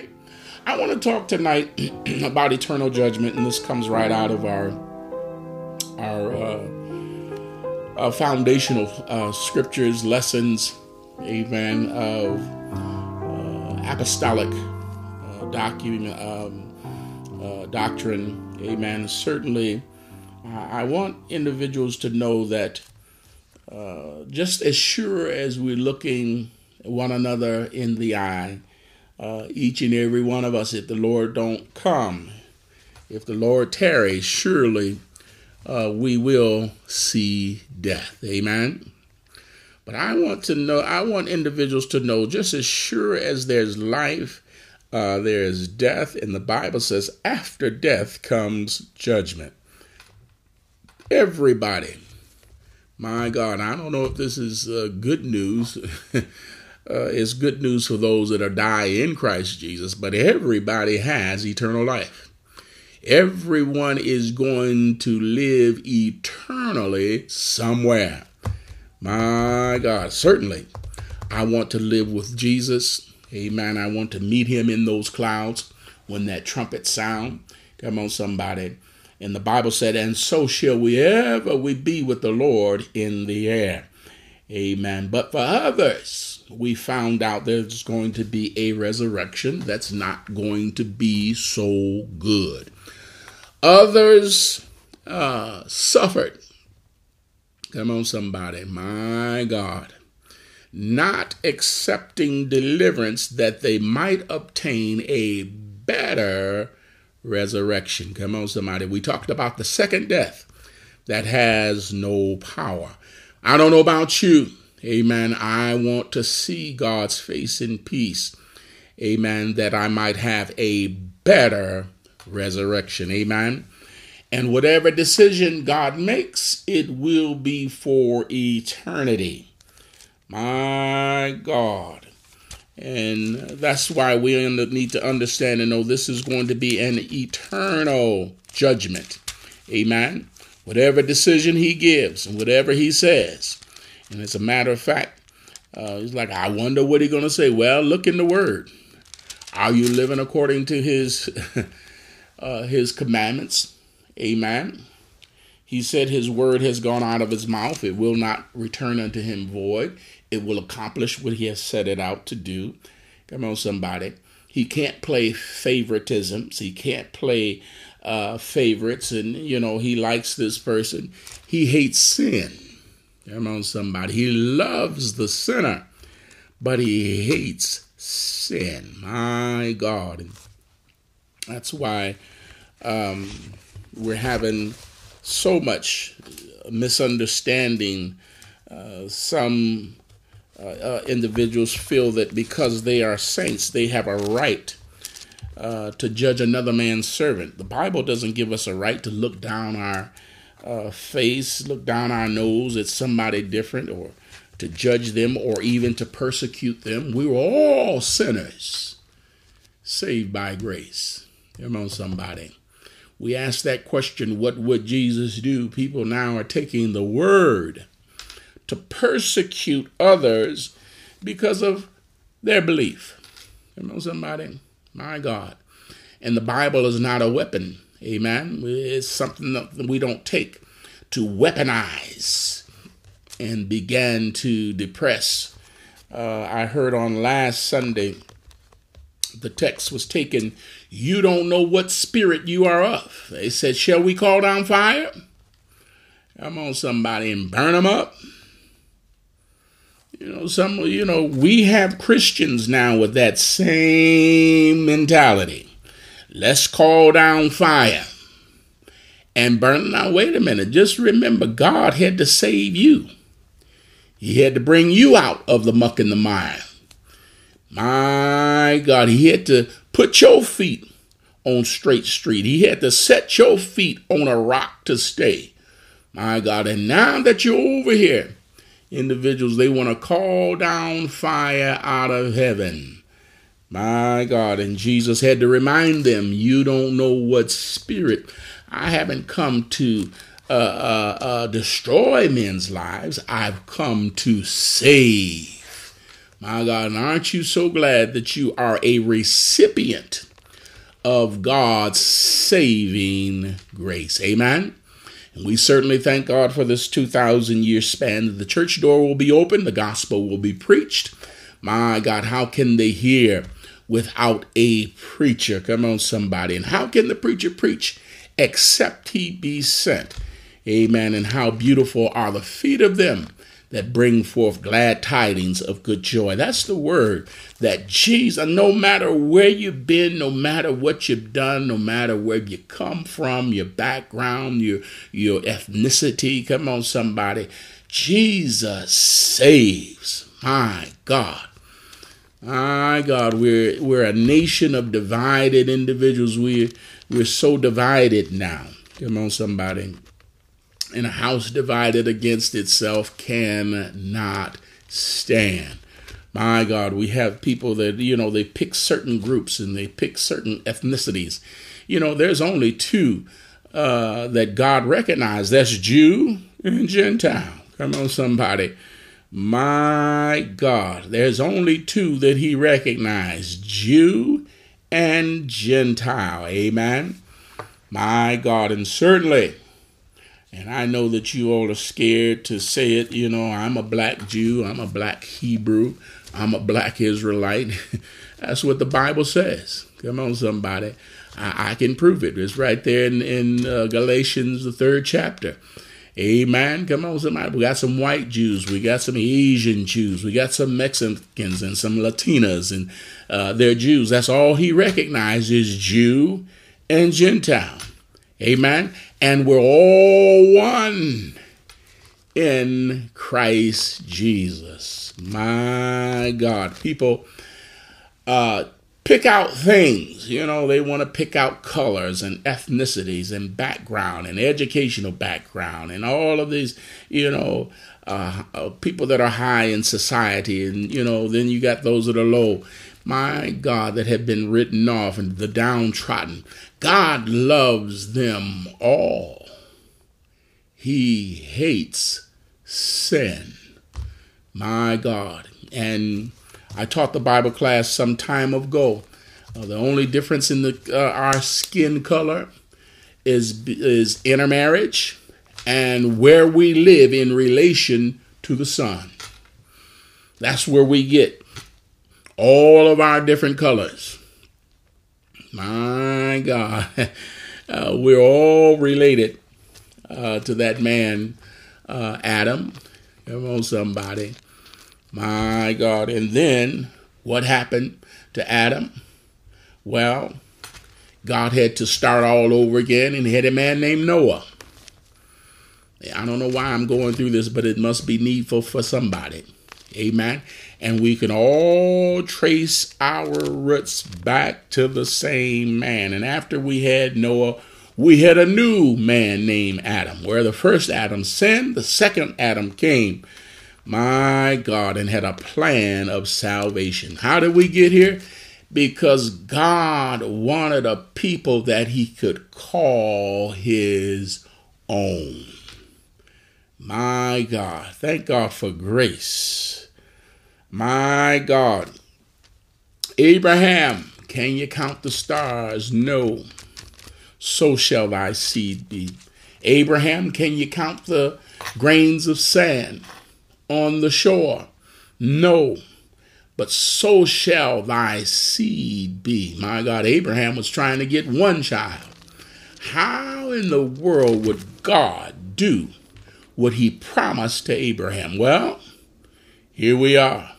right. I want to talk tonight about eternal judgment, and this comes right out of our our, uh, our foundational uh, scriptures, lessons, amen, of uh, apostolic uh, document, um, uh, doctrine, amen. Certainly, I want individuals to know that uh, just as sure as we're looking one another in the eye, uh, each and every one of us, if the Lord don't come, if the Lord tarries, surely uh, we will see death. Amen. But I want to know, I want individuals to know just as sure as there's life, uh, there is death, and the Bible says after death comes judgment. Everybody, my God, I don't know if this is uh, good news. uh, is good news for those that are die in Christ Jesus, but everybody has eternal life. Everyone is going to live eternally somewhere. My God, certainly. I want to live with Jesus. Amen. I want to meet him in those clouds when that trumpet sound. Come on, somebody. And the Bible said, and so shall we ever we be with the Lord in the air. Amen. But for others, we found out there's going to be a resurrection that's not going to be so good. Others uh, suffered. Come on, somebody. My God. Not accepting deliverance that they might obtain a better resurrection. Come on, somebody. We talked about the second death that has no power. I don't know about you. Amen. I want to see God's face in peace. Amen. That I might have a better resurrection. Amen. And whatever decision God makes, it will be for eternity. My God. And that's why we need to understand and know this is going to be an eternal judgment. Amen whatever decision he gives and whatever he says. And as a matter of fact, uh, he's like, I wonder what he's going to say. Well, look in the Word. Are you living according to his uh, his commandments? Amen. He said his word has gone out of his mouth. It will not return unto him void. It will accomplish what he has set it out to do. Come on, somebody. He can't play favoritisms. He can't play uh, favorites, and you know he likes this person. He hates sin. Come on, somebody. He loves the sinner, but he hates sin. My God, that's why um, we're having so much misunderstanding. Uh, some uh, uh, individuals feel that because they are saints, they have a right uh, to judge another man's servant. The Bible doesn't give us a right to look down our uh, face, look down our nose at somebody different, or to judge them, or even to persecute them. We were all sinners, saved by grace. Come on, somebody. We ask that question what would Jesus do? People now are taking the word to persecute others because of their belief. Come on, somebody. My God. And the Bible is not a weapon. Amen. It's something that we don't take to weaponize and begin to depress. Uh, I heard on last Sunday, the text was taken, You don't know what spirit you are of. They said, Shall we call down fire? Come on, somebody, and burn them up. You know, some you know, we have Christians now with that same mentality. Let's call down fire and burn. Now, wait a minute. Just remember, God had to save you. He had to bring you out of the muck and the mire. My God, He had to put your feet on straight street. He had to set your feet on a rock to stay. My God, and now that you're over here, individuals, they want to call down fire out of heaven. My God. And Jesus had to remind them, you don't know what spirit. I haven't come to uh, uh, uh, destroy men's lives, I've come to save. My God, and aren't you so glad that you are a recipient of God's saving grace? Amen. And we certainly thank God for this 2,000 year span. The church door will be open, the gospel will be preached. My God, how can they hear without a preacher? Come on, somebody. And how can the preacher preach except he be sent? Amen. And how beautiful are the feet of them that bring forth glad tidings of good joy. That's the word that Jesus, no matter where you've been, no matter what you've done, no matter where you come from, your background, your, your ethnicity, come on, somebody, Jesus saves. My God. My God, we're we're a nation of divided individuals. We we're so divided now. Come on, somebody and a house divided against itself cannot stand. My God, we have people that, you know, they pick certain groups and they pick certain ethnicities. You know, there's only two uh, that God recognized that's Jew and Gentile. Come on, somebody. My God, there's only two that he recognized Jew and Gentile. Amen. My God, and certainly and I know that you all are scared to say it. You know, I'm a black Jew, I'm a black Hebrew, I'm a black Israelite. That's what the Bible says. Come on, somebody. I, I can prove it. It's right there in, in uh, Galatians, the third chapter. Amen. Come on, somebody. We got some white Jews. We got some Asian Jews. We got some Mexicans and some Latinas, and uh, they're Jews. That's all he recognizes Jew and Gentile. Amen. And we're all one in Christ Jesus. My God. People uh, pick out things. You know, they want to pick out colors and ethnicities and background and educational background and all of these, you know, uh, uh, people that are high in society. And, you know, then you got those that are low my God, that have been written off and the downtrodden. God loves them all. He hates sin. My God. And I taught the Bible class some time ago. Uh, the only difference in the uh, our skin color is is intermarriage and where we live in relation to the sun. That's where we get all of our different colors. My God, uh, we're all related uh, to that man, uh, Adam. Come on, somebody. My God. And then what happened to Adam? Well, God had to start all over again and he had a man named Noah. I don't know why I'm going through this, but it must be needful for somebody. Amen. And we can all trace our roots back to the same man. And after we had Noah, we had a new man named Adam. Where the first Adam sinned, the second Adam came. My God, and had a plan of salvation. How did we get here? Because God wanted a people that he could call his own. My God, thank God for grace. My God. Abraham, can you count the stars? No. So shall thy seed be. Abraham, can you count the grains of sand on the shore? No. But so shall thy seed be. My God, Abraham was trying to get one child. How in the world would God do what he promised to Abraham? Well, here we are.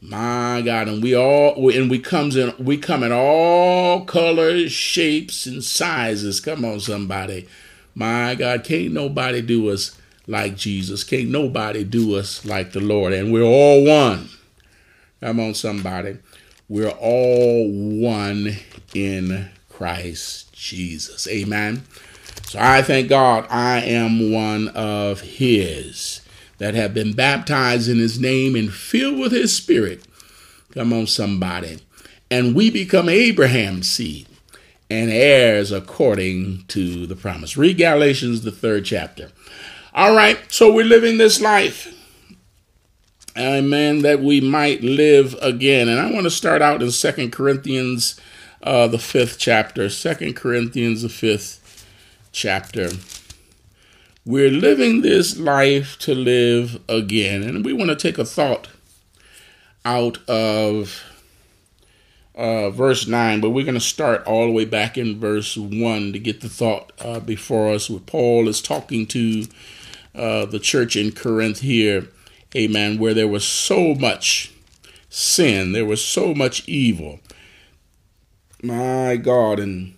My God, and we all and we comes in we come in all colors, shapes, and sizes. Come on, somebody. My God, can't nobody do us like Jesus. Can't nobody do us like the Lord. And we're all one. Come on, somebody. We're all one in Christ Jesus. Amen. So I thank God I am one of His that have been baptized in His name and filled with His Spirit. Come on, somebody. And we become Abraham's seed and heirs according to the promise. Read Galatians, the third chapter. All right, so we're living this life. Amen. That we might live again. And I want to start out in Second Corinthians, uh, the fifth chapter. Second Corinthians, the fifth chapter. We're living this life to live again. And we want to take a thought out of uh, verse 9, but we're going to start all the way back in verse 1 to get the thought uh, before us. Where Paul is talking to uh, the church in Corinth here, amen, where there was so much sin, there was so much evil. My God, and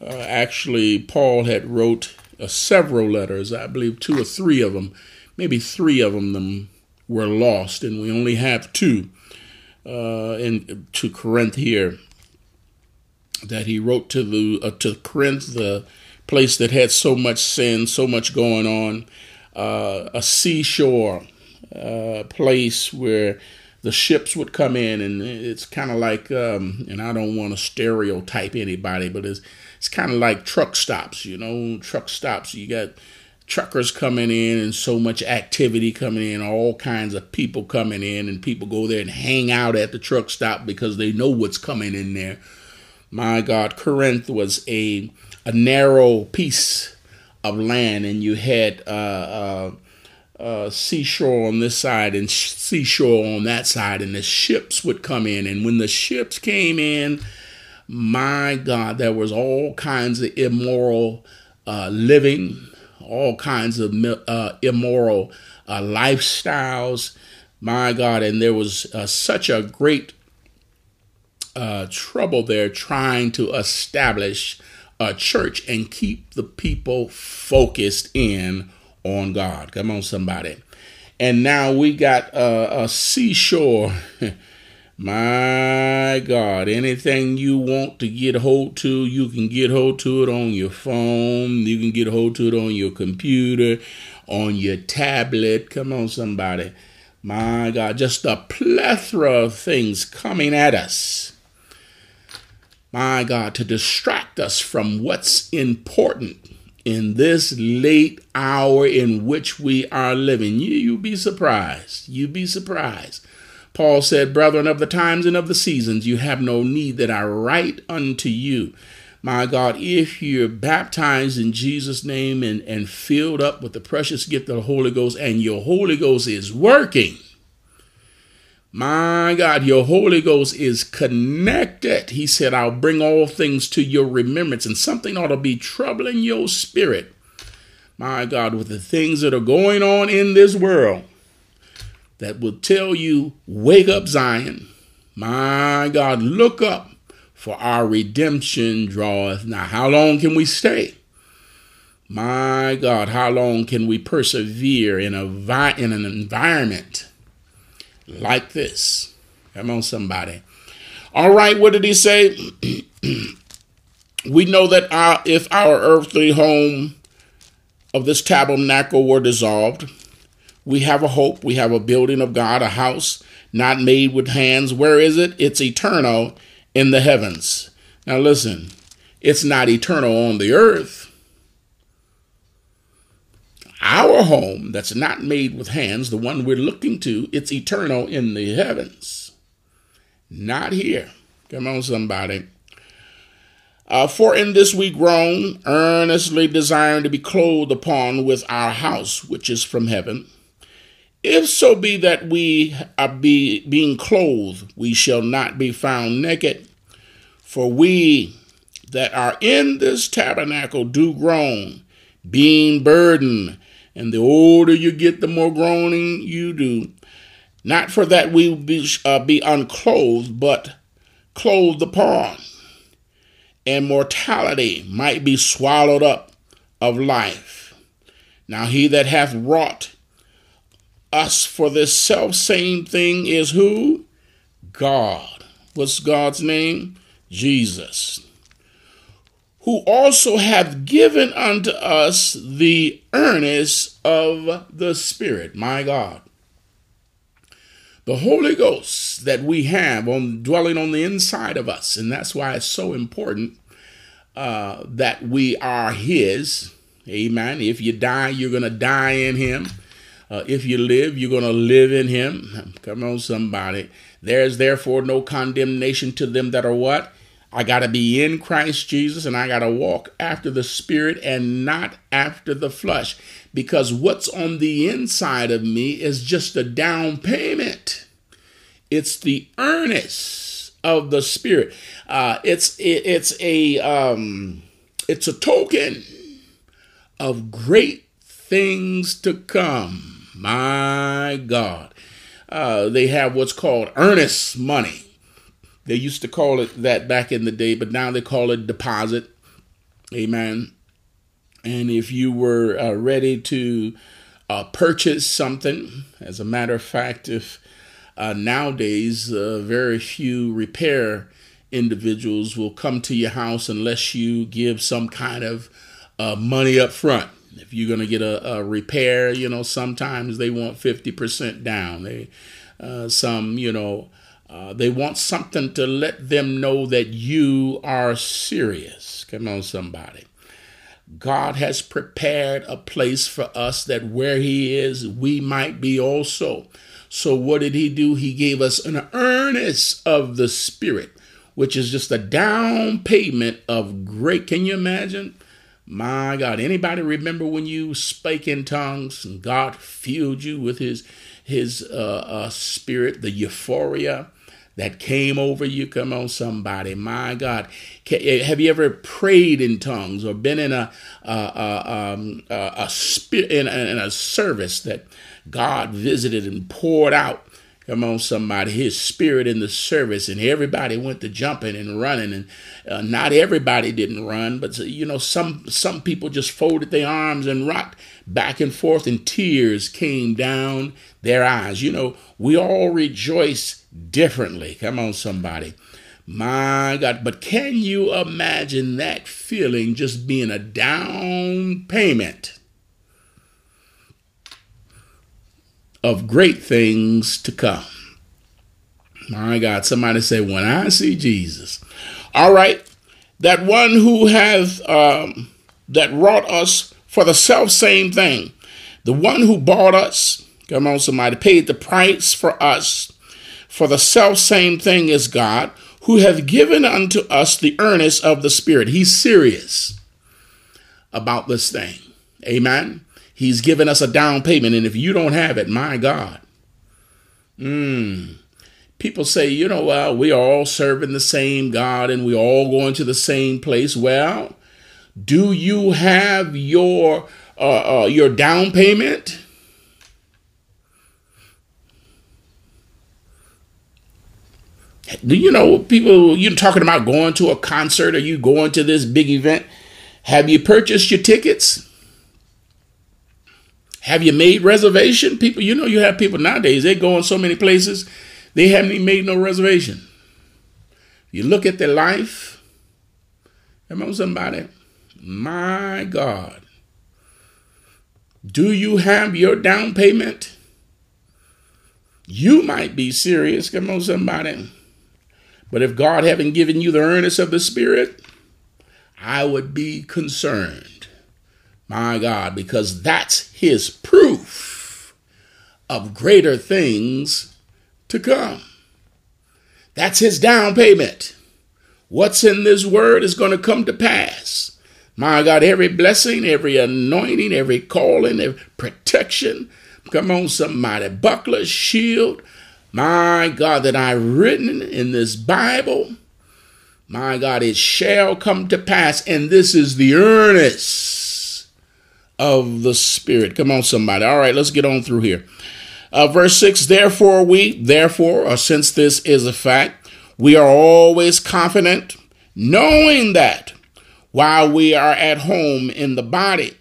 uh, actually, Paul had wrote uh, several letters, I believe two or three of them, maybe three of them, them were lost, and we only have two uh, in to Corinth here that he wrote to the uh, to Corinth, the place that had so much sin, so much going on, uh, a seashore uh, place where the ships would come in, and it's kind of like, um, and I don't want to stereotype anybody, but it's it's kind of like truck stops, you know, truck stops. You got truckers coming in and so much activity coming in, all kinds of people coming in, and people go there and hang out at the truck stop because they know what's coming in there. My God, Corinth was a a narrow piece of land, and you had uh, uh, uh, seashore on this side and seashore on that side, and the ships would come in, and when the ships came in, my God, there was all kinds of immoral uh, living all kinds of uh, immoral lifestyles. My God, and there was such a great uh, trouble there trying to establish a church and keep the people focused in on God. Come on, somebody. And now we got uh, a seashore My God, anything you want to get hold to, you can get hold to it on your phone. You can get hold to it on your computer, on your tablet. Come on, somebody. My God, just a plethora of things coming at us. My God, to distract us from what's important in this late hour in which we are living. You, you be surprised. You be surprised Paul said, Brethren of the times and of the seasons, you have no need that I write unto you. My God, if you're baptized in Jesus' name and, and filled up with the precious gift of the Holy Ghost, and your Holy Ghost is working, my God, your Holy Ghost is connected. He said, I'll bring all things to your remembrance, and something ought to be troubling your spirit. My God, with the things that are going on in this world that will tell you, Wake up, Zion. My God, look up, for our redemption draweth. Now, how long can we stay? My God, how long can we persevere in a vi- in an environment like this? Come on, somebody. All right, what did he say? we know that our, if our earthly home of this tabernacle were dissolved, we have a hope. We have a building of God, a house not made with hands. Where is it? It's eternal in the heavens. Now, listen, it's not eternal on the earth. Our home that's not made with hands, the one we're looking to, it's eternal in the heavens. Not here. Come on, somebody. Uh, for in this we groan, earnestly desiring to be clothed upon with our house, which is from heaven if so be that we are be, being clothed, we shall not be found naked. For we that are in this tabernacle do groan, being burdened. And the older you get, the more groaning you do. Not for that we be, uh, be unclothed, but clothed upon. And mortality might be swallowed up of life. Now he that hath wrought us for this self same thing is who? God. What's God's name? Jesus. Who also hath given unto us the earnest of the Spirit, my God. The Holy Ghost that we have on dwelling on the inside of us, and that's why it's so important uh, that we are His. Amen. If you die, you're going to die in Him. Uh, if you live, you're going to live in him. Come on, somebody. There's therefore no condemnation to them that are what? I got to be in Christ Jesus and I got to walk after the Spirit and not after the flesh. Because what's on the inside of me is just a down payment. It's the earnest of the Spirit. Uh, it's it, it's a um, it's a token of great things to come. My God, uh, they have what's called earnest money. They used to call it that back in the day, but now they call it deposit. Amen. And if you were uh, ready to uh, purchase something, as a matter of fact, if uh, nowadays uh, very few repair individuals will come to your house unless you give some kind of uh, money up front. If you're going to get a, a, repair, you know, sometimes they want 50% down. They, uh, some, you know, uh, they want something to let them know that you are serious. Come on, somebody. God has prepared a place for us that where He is, we might be also. So, what did He do? He gave us an earnest of the Spirit, which is just a down payment of great. Can you imagine? My God, anybody remember when you spake in tongues and God filled you with His His uh, uh, Spirit, the euphoria? That came over you. Come on, somebody. My God. Eh, have you ever prayed in tongues or been in a, a, a, um, a, a in, in a service that God visited and poured out? Come on, somebody, his spirit in the service, and everybody went to jumping and running, and uh, not everybody didn't run, but you know, some some people just folded their arms and rocked back and forth, and tears came down their eyes. You know, we all rejoice differently. Come on, somebody. My God, but can you imagine that feeling just being a down payment of great things to come? My God, somebody say, when I see Jesus. All right, that one who has, um, that wrought us for the self same thing, the one who bought us, come on, somebody, paid the price for us for the self same thing is God, who hath given unto us the earnest of the Spirit. He's serious about this thing. Amen. He's given us a down payment, and if you don't have it, my God. Mm, people say, you know, well, we are all serving the same God and we all going to the same place. Well, do you have your uh, uh, your down payment? You know people you're talking about going to a concert or you going to this big event? Have you purchased your tickets? Have you made reservation? People, you know, you have people nowadays, they go in so many places, they haven't even made no reservation. You look at their life, on, somebody. My God. Do you have your down payment? You might be serious. Come on, somebody. But if God haven't given you the earnest of the Spirit, I would be concerned. My God, because that's his proof of greater things to come. That's his down payment. What's in this word is going to come to pass. My God, every blessing, every anointing, every calling, every protection. Come on, somebody. Buckler, shield, my God, that I've written in this Bible, my God, it shall come to pass. And this is the earnest of the Spirit. Come on, somebody. All right, let's get on through here. Uh, verse 6 Therefore, we, therefore, or since this is a fact, we are always confident, knowing that while we are at home in the body,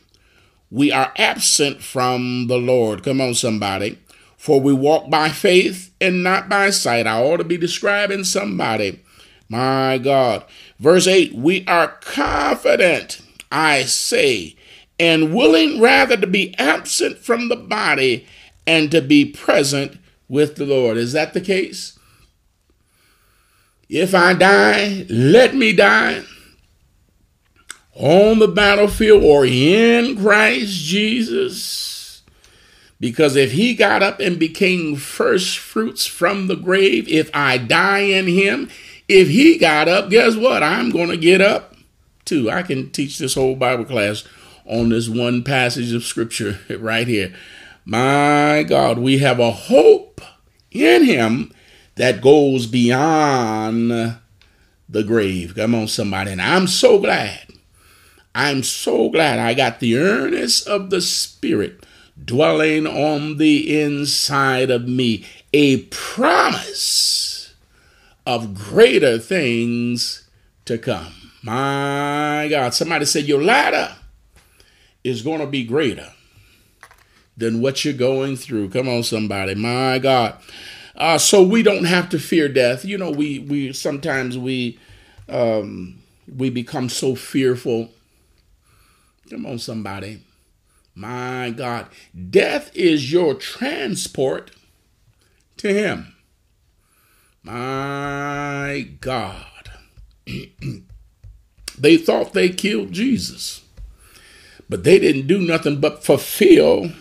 we are absent from the Lord. Come on, somebody. For we walk by faith and not by sight. I ought to be describing somebody. My God. Verse 8 We are confident, I say, and willing rather to be absent from the body and to be present with the Lord. Is that the case? If I die, let me die on the battlefield or in Christ Jesus Because if he got up and became first fruits from the grave, if I die in him, if he got up, guess what? I'm going to get up too. I can teach this whole Bible class on this one passage of scripture right here. My God, we have a hope in him that goes beyond the grave. Come on, somebody. And I'm so glad. I'm so glad I got the earnest of the Spirit dwelling on the inside of me. A promise of greater things to come. My God. Somebody said, Your ladder is going to be greater than what you're going through. Come on, somebody. My God. Uh, so we don't have to fear death. You know, we we sometimes we um, we become so fearful. Come on, somebody. My God, death is your transport to Him. My God. they thought they killed Jesus, but they didn't do nothing but fulfill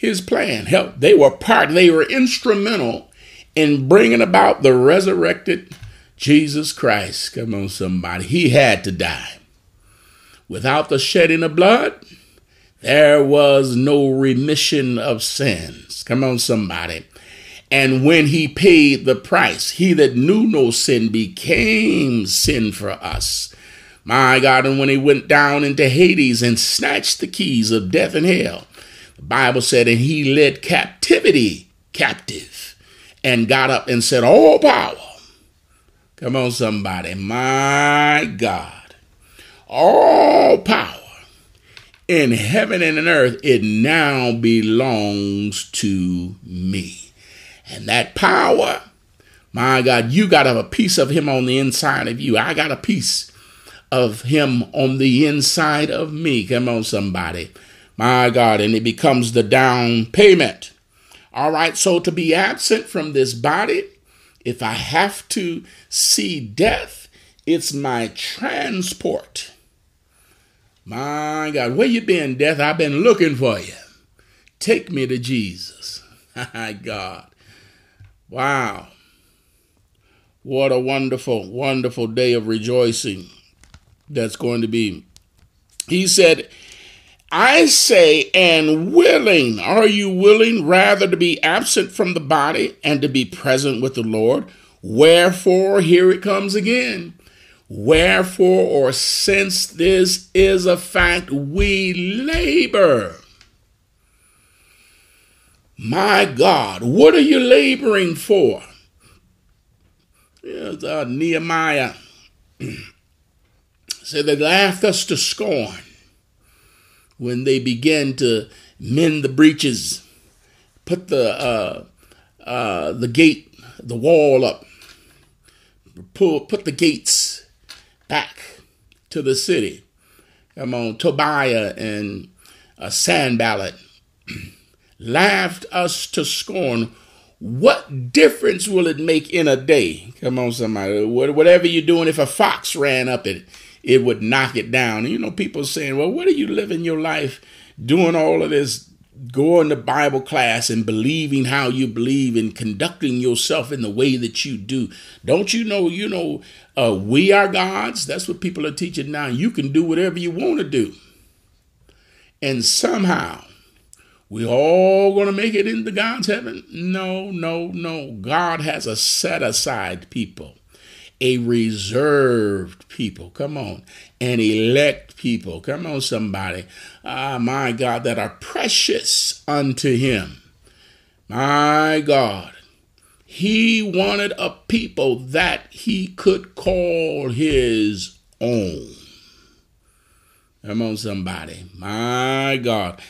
his plan. Help, they were part, they were instrumental in bringing about the resurrected Jesus Christ. Come on, somebody. He had to die. Without the shedding of blood, there was no remission of sins. Come on, somebody. And when he paid the price, he that knew no sin became sin for us. My God, and when he went down into Hades and snatched the keys of death and hell, the Bible said, and he led captivity captive and got up and said, All power. Come on, somebody. My God. All power in heaven and in earth, it now belongs to me. And that power, my God, you got a piece of him on the inside of you. I got a piece of him on the inside of me. Come on, somebody. My God, and it becomes the down payment. All right, so to be absent from this body, if I have to see death, it's my transport. My God, where you been, death? I've been looking for you. Take me to Jesus. My God. Wow. What a wonderful, wonderful day of rejoicing that's going to be. He said, I say, and willing. Are you willing rather to be absent from the body and to be present with the Lord? Wherefore, here it comes again. Wherefore, or since this is a fact, we labor. My God, what are you laboring for? Here's, uh, Nehemiah said they laughed us to scorn when they began to mend the breaches, put the uh, uh, the gate, the wall up, pull, put the gates back to the city. Come on, Tobiah and uh, Sanballat laughed us to scorn. What difference will it make in a day? Come on, somebody. Whatever you're doing, if a fox ran up it, it would knock it down. You know, people saying, well, what are you living your life doing all of this, going to Bible class and believing how you believe and conducting yourself in the way that you do? Don't you know, you know, uh, we are gods? That's what people are teaching now. You can do whatever you want to do. And somehow, we all going to make it into God's heaven? No, no, no. God has a set aside people a reserved people. Come on. An elect people. Come on, somebody. Ah, my God, that are precious unto him. My God. He wanted a people that he could call his own. Come on, somebody. My God.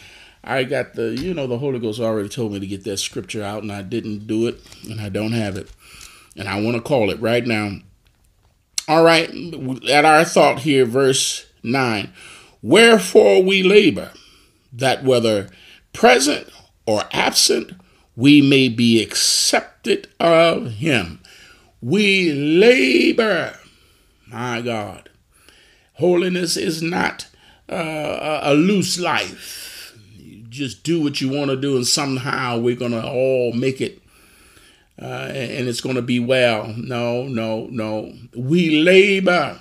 I got the, you know, the Holy Ghost already told me to get that scripture out, and I didn't do it, and I don't have it. And I want to call it right now. All right, at our thought here, verse 9. Wherefore we labor, that whether present or absent, we may be accepted of him. We labor, my God. Holiness is not uh, a loose life. just do what you want to do and somehow we're going to all make it uh, and it's going to be well. No, no, no. We labor.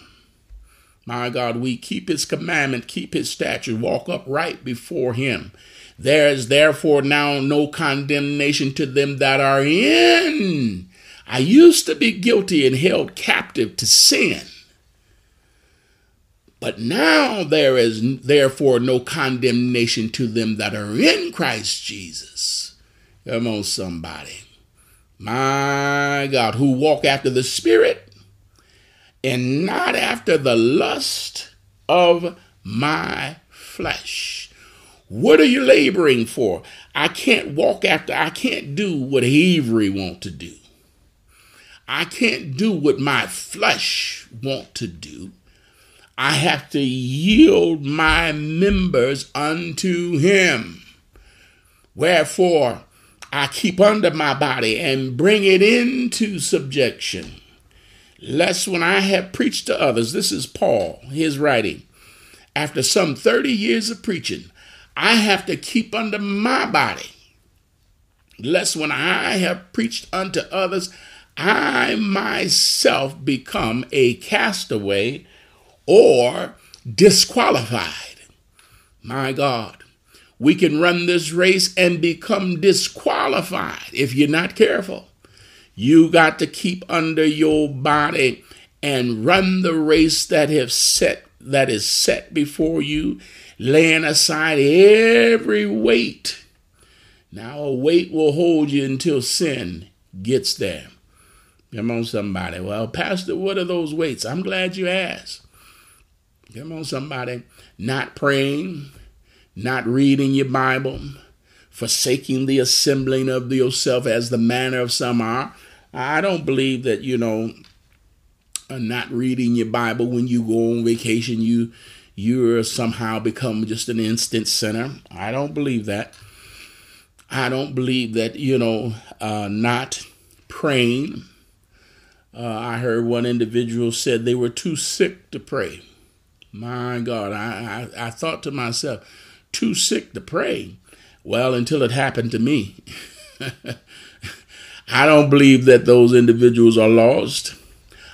My God, we keep his commandment, keep his statute, walk upright before him. There is therefore now no condemnation to them that are in. I used to be guilty and held captive to sin. But now there is therefore no condemnation to them that are in Christ Jesus. Come on, somebody. My God, who walk after the Spirit and not after the lust of my flesh. What are you laboring for? I can't walk after, I can't do what Avery want to do. I can't do what my flesh want to do. I have to yield my members unto him. Wherefore, I keep under my body and bring it into subjection. Lest when I have preached to others, this is Paul, his writing, after some 30 years of preaching, I have to keep under my body. Lest when I have preached unto others, I myself become a castaway or disqualified. My God, we can run this race and become disqualified if you're not careful. You got to keep under your body and run the race that have set that is set before you, laying aside every weight. Now a weight will hold you until sin gets there. Come on, somebody. Well, Pastor, what are those weights? I'm glad you asked. Come on, somebody. Not praying, not reading your Bible, forsaking the assembling of yourself as the manner of some are. I don't believe that, you know, uh, not reading your Bible when you go on vacation, you you're somehow become just an instant sinner. I don't believe that. I don't believe that, you know, uh, not praying. Uh, I heard one individual said they were too sick to pray. My God, I, I, I thought to myself, too sick to pray. Well, until it happened to me. I don't believe that those individuals are lost.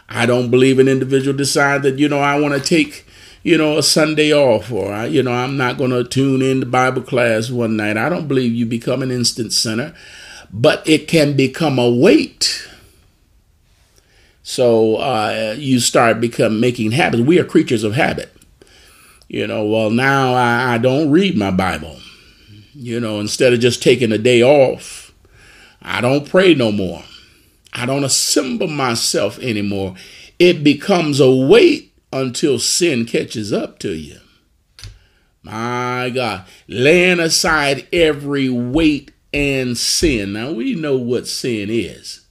I don't believe an individual decide that, you know, I want to take, you know, a Sunday off or, I, you know, I'm not going to tune in to Bible class one night. I don't believe you become an instant sinner, but it can become a weight so uh, you start become making habits. We are creatures of habit. You know, well now I, I don't read my Bible. You know, instead of just taking a day off, I don't pray no more. I don't assemble myself anymore. It becomes a weight until sin catches up to you. My God, laying aside every weight and sin. Now we know what sin is.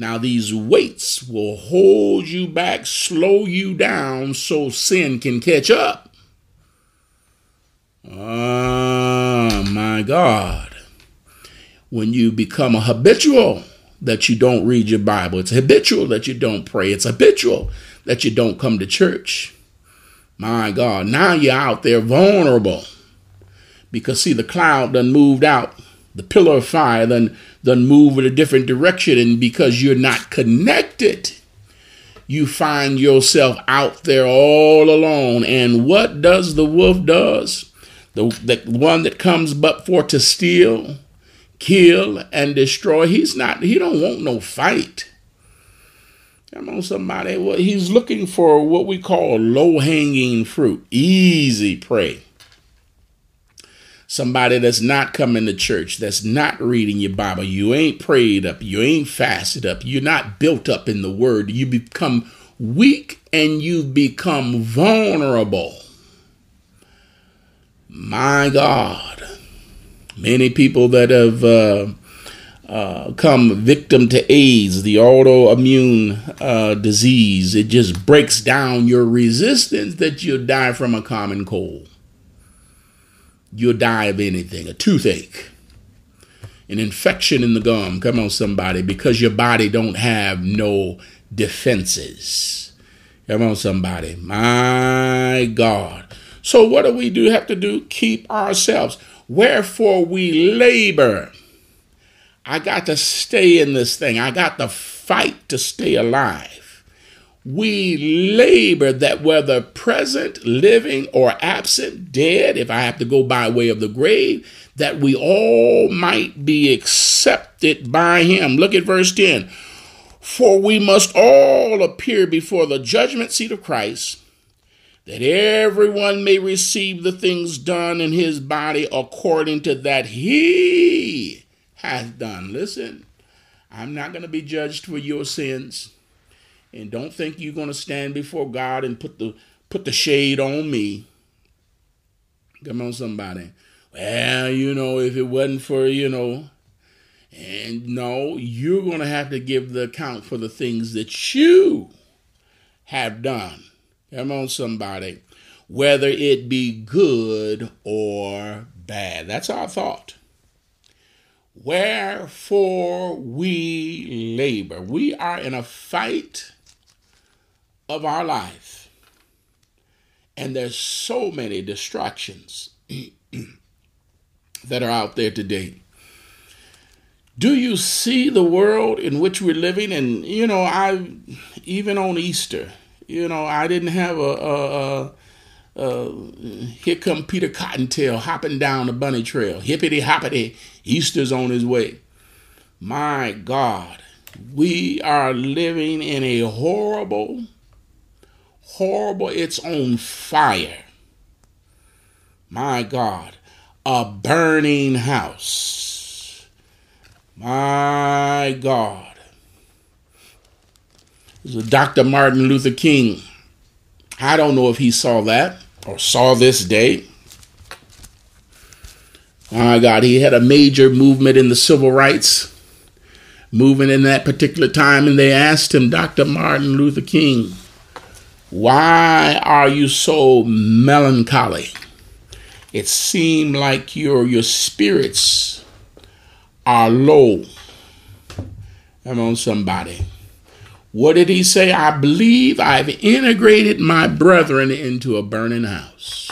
Now, these weights will hold you back, slow you down so sin can catch up. Oh, my God. When you become a habitual that you don't read your Bible, it's habitual that you don't pray, it's habitual that you don't come to church. My God, now you're out there vulnerable because, see, the cloud done moved out the pillar of fire then then move in a different direction and because you're not connected you find yourself out there all alone and what does the wolf does the, the one that comes but for to steal kill and destroy he's not he don't want no fight Come on, somebody. Well, he's looking for what we call low hanging fruit, easy prey somebody that's not coming to church, that's not reading your Bible, you ain't prayed up, you ain't fasted up, you're not built up in the word, you become weak and you become vulnerable. My God, many people that have uh, uh, come victim to AIDS, the autoimmune uh, disease, it just breaks down your resistance that you'll die from a common cold. You'll die of anything a toothache an infection in the gum. Come on somebody because your body don't have no defenses. Come on somebody. My god so what do we do have to do keep ourselves Wherefore we labor. I got to stay in this thing. I got to fight to stay alive. We labor that whether present, living, or absent, dead, if I have to go by way of the grave, that we all might be accepted by him. Look at verse 10. For we must all appear before the judgment seat of Christ, that everyone may receive the things done in his body according to that he hath done. Listen, I'm not going to be judged for your sins. And don't think you're going to stand before God and put the put the shade on me. Come on, somebody. Well, you know, if it wasn't for, you know, and no, you're going to have to give the account for the things that you have done. Come on, somebody. Whether it be good or bad. That's our thought. Wherefore we labor. We are in a fight of our life. And there's so many distractions that are out there today. Do you see the world in which we're living? And you know, I even on Easter, you know, I didn't have a, a, a, a here come Peter Cottontail hopping down the bunny trail, hippity hoppity, Easter's on his way. My God, we are living in a horrible, horrible. It's on fire. My God, a burning house. My God. Dr. Martin Luther King. I don't know if he saw that or saw this day. My God, he had a major movement in the civil rights movement in that particular time, and they asked him, Dr. Martin Luther King, why are you so melancholy? it seemed like your your spirits are low. I'm on somebody. What did he say? I believe I've integrated my brethren into a burning house.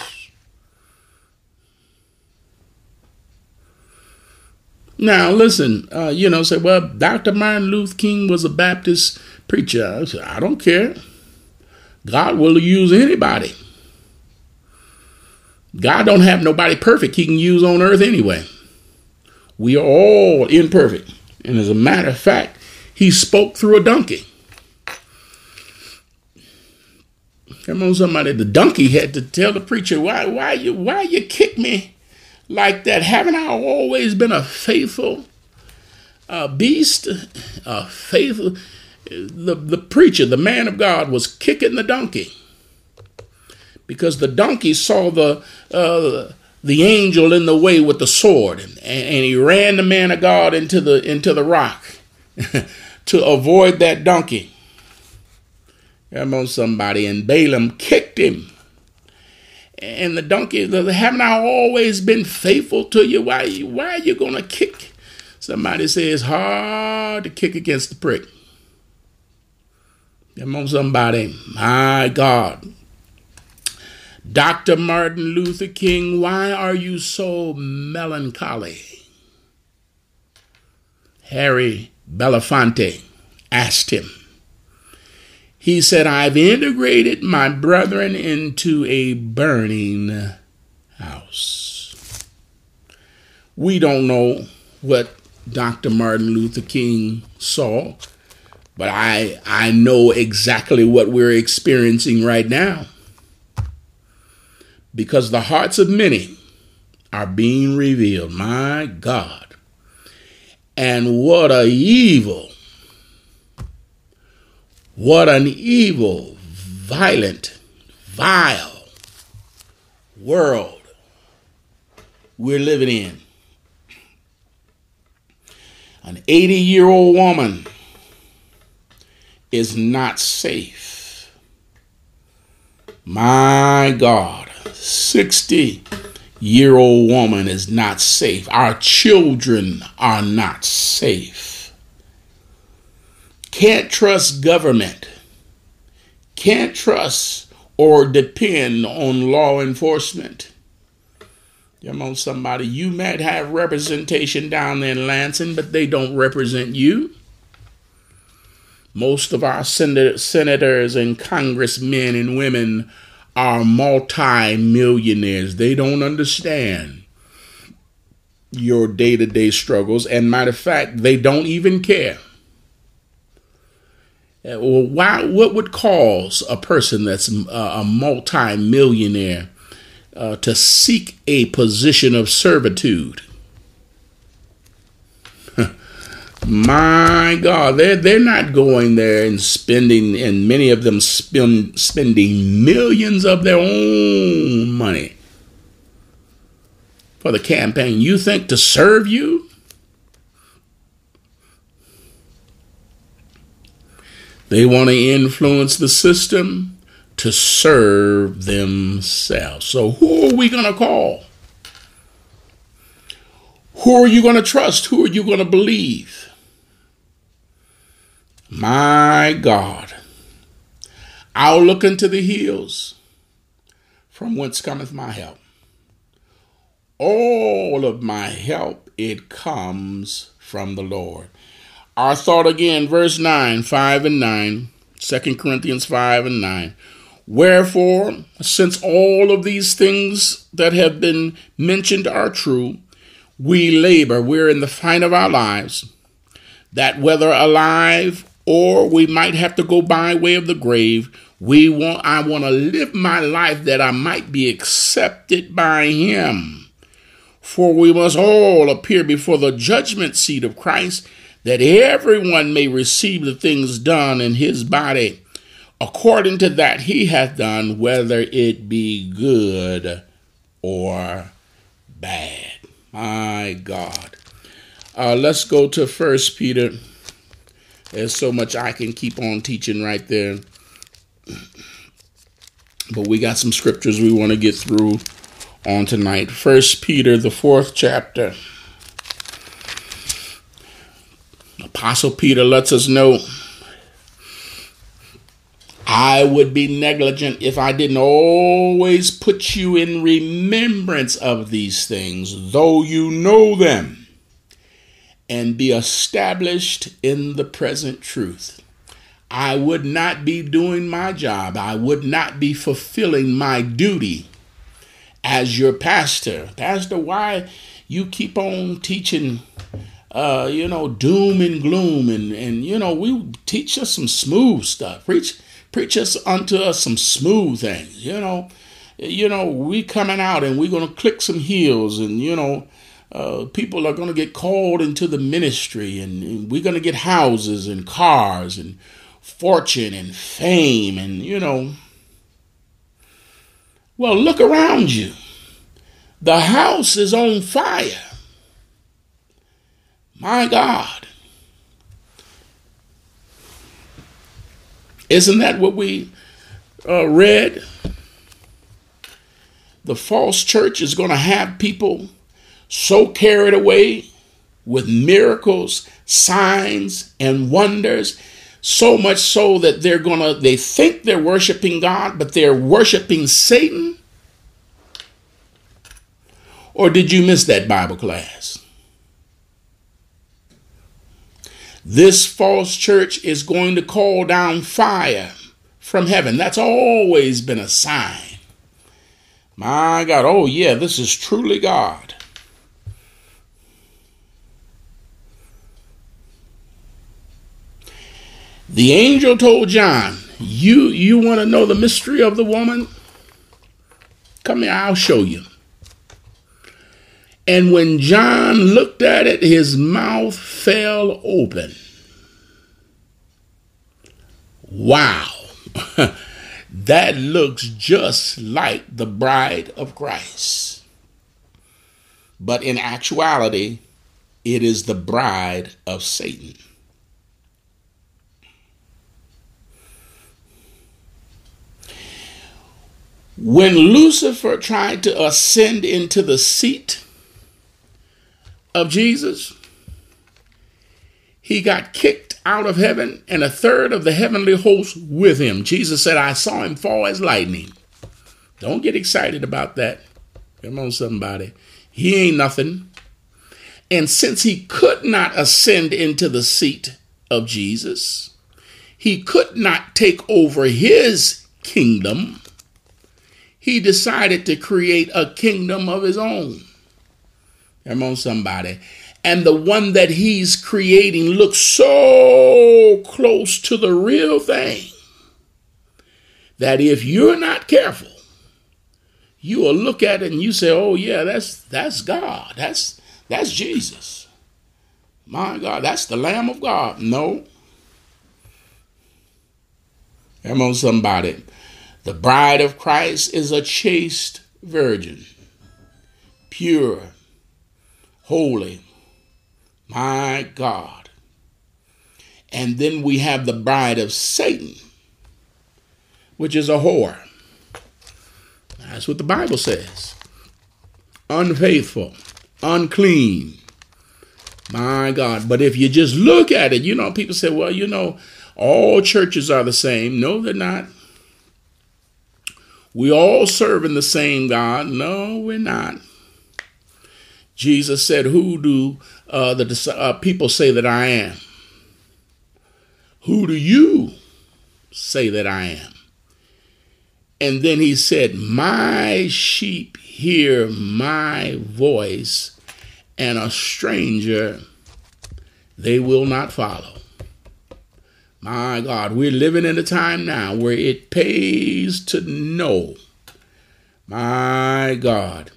Now, listen, uh, you know, say, well, Dr. Martin Luther King was a Baptist preacher. I, said, I don't care. God will use anybody. God don't have nobody perfect he can use on earth anyway. We are all imperfect. And as a matter of fact, he spoke through a donkey. Come on, somebody. The donkey had to tell the preacher, why, why you why you kick me like that? Haven't I always been a faithful uh, beast? A faithful the, the preacher, the man of God, was kicking the donkey because the donkey saw the uh, the angel in the way with the sword, and, and he ran the man of God into the into the rock to avoid that donkey. Come on, somebody, and Balaam kicked him. And the donkey, haven't I always been faithful to you? Why, why are you going to kick? Somebody says hard to kick against the prick. Come on, somebody. My God. Dr. Martin Luther King, why are you so melancholy? Harry Belafonte asked him. He said, I've integrated my brethren into a burning house. We don't know what Dr. Martin Luther King saw, but I, I know exactly what we're experiencing right now because the hearts of many are being revealed. My God. And what a evil, what an evil, violent, vile world we're living in. An 80 year old woman is not safe. My God. 60 year old woman is not safe. Our children are not safe. Can't trust government. Can't trust or depend on law enforcement. Come on, somebody. You might have representation down there in Lansing, but they don't represent you. Most of our senators and congressmen and women are multi-millionaires. They don't understand your day-to-day struggles. And matter of fact, they don't even care. Uh, well, why? What would cause a person that's a multi-millionaire uh, to seek a position of servitude? My God, they're they're not going there and spending, and many of them spend spending millions of their own money for the campaign. You think to serve you? They want to influence the system to serve themselves. So, who are we going to call? Who are you going to trust? Who are you going to believe? My God, I'll look into the hills from whence cometh my help. All of my help, it comes from the Lord. Our thought again, verse 9, 5 and 9, 2 Corinthians 5 and 9. Wherefore, since all of these things that have been mentioned are true, we labor, we're in the fight of our lives, that whether alive or we might have to go by way of the grave. We want I want to live my life that I might be accepted by him. For we must all appear before the judgment seat of Christ, that everyone may receive the things done in his body according to that he hath done, whether it be good or bad. My God. Uh, let's go to First Peter there's so much I can keep on teaching right there. But we got some scriptures we want to get through on tonight. First Peter, the fourth chapter. Apostle Peter lets us know I would be negligent if I didn't always put you in remembrance of these things, though you know them and be established in the present truth. I would not be doing my job. I would not be fulfilling my duty as your pastor. Pastor, why you keep on teaching, uh, you know, doom and gloom and, and, you know, we teach us some smooth stuff. Preach, preach us unto us some smooth things, you know. You know, we coming out and we're to click some heels and, you know, uh, people are to get called into the ministry and, and we're to get houses and cars and fortune and fame and you know well look around you the house is on fire my god isn't that what we uh, read the false church is going to have people so carried away with miracles, signs, and wonders, so much so that they're gonna they think they're worshiping God, but they're worshiping Satan? Or did you miss that Bible class? This false church is going to call down fire from heaven. That's always been a sign. My God, oh yeah, this is truly God. The angel told John, "You you want to know the mystery of the woman? Come here, I'll show you." And when John looked at it, his mouth fell open. Wow. that looks just like the bride of Christ. But in actuality, it is the bride of Satan. When Lucifer tried to ascend into the seat of Jesus, he got kicked out of heaven and a third of the heavenly host with him. Jesus said, I saw him fall as lightning. Don't get excited about that. Come on, somebody. He ain't nothing. And since he could not ascend into the seat of Jesus, he could not take over his kingdom. He decided to create a kingdom of his own. Come on, somebody. And the one that he's creating looks so close to the real thing that if you're not careful, you will look at it and you say, "Oh yeah, that's that's God. That's that's Jesus. My God, that's the Lamb of God." No. Come on, somebody. The bride of Christ is a chaste virgin, pure, holy. My God. And then we have the bride of Satan, which is a whore. That's what the Bible says. Unfaithful, unclean. My God. But if you just look at it, you know, people say, well, you know, all churches are the same. No, they're not. We all serving the same God. No, we're not. Jesus said, Who do uh, the uh, people say that I am? Who do you say that I am? And then he said, My sheep hear my voice, and a stranger they will not follow. My God, we're living in a time now where it pays to know, my God,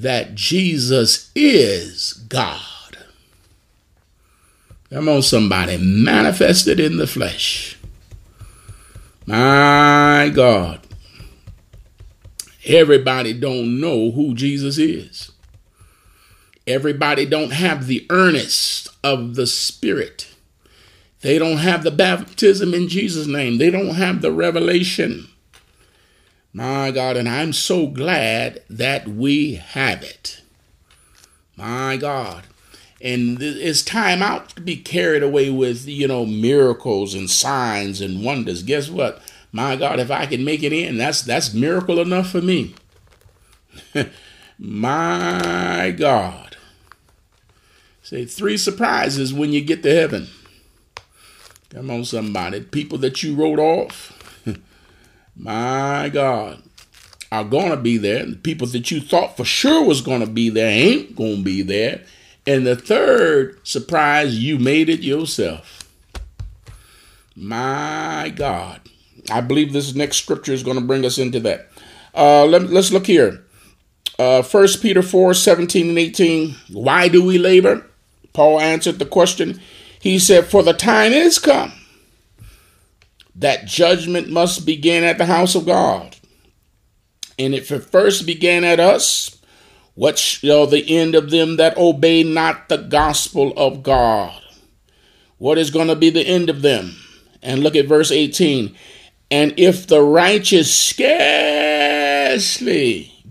that Jesus is God. Come on, somebody, manifested in the flesh. My God, Everybody don't know who Jesus is. Everybody don't have the earnest of the Spirit. They don't have the baptism in Jesus' name. They don't have the revelation. My God, and I'm so glad that we have it. My God. And it's time out to be carried away with, you know, miracles and signs and wonders. Guess what? My God, if I can make it in, that's that's miracle enough for me. My God. Say three surprises when you get to heaven. Come on, somebody. People that you wrote off, my God, are going to be there. The people that you thought for sure was going to be there ain't going to be there. And the third surprise, you made it yourself. My God. I believe this next scripture is going to bring us into that. Uh, let, us look here. Uh, 1 Peter 4 17 and 18. Why do we labor? Paul answered the question. He said, For the time is come that judgment must begin at the house of God. And if it first began at us, what shall the end of them that obey not the gospel of God? What is going to be the end of them? And look at verse 18. And if the righteous scarcely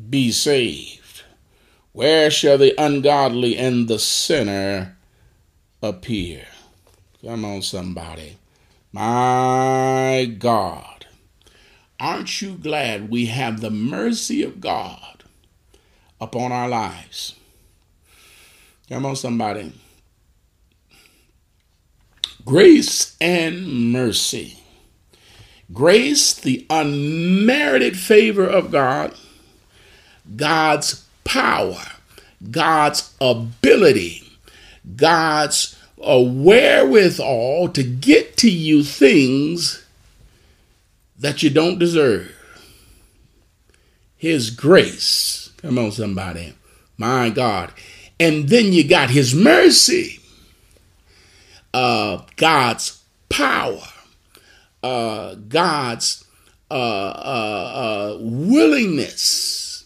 be saved, where shall the ungodly and the sinner appear? Come on, somebody. My God. Aren't you glad we have the mercy of God upon our lives? Come on, somebody. Grace and mercy Grace, the unmerited favor of God, God's power, God's ability, God's uh, wherewithal to get to you things that you don't deserve. His grace. Come on, somebody. My God. And then you got His mercy, uh, God's power uh, God's uh, uh, uh, willingness,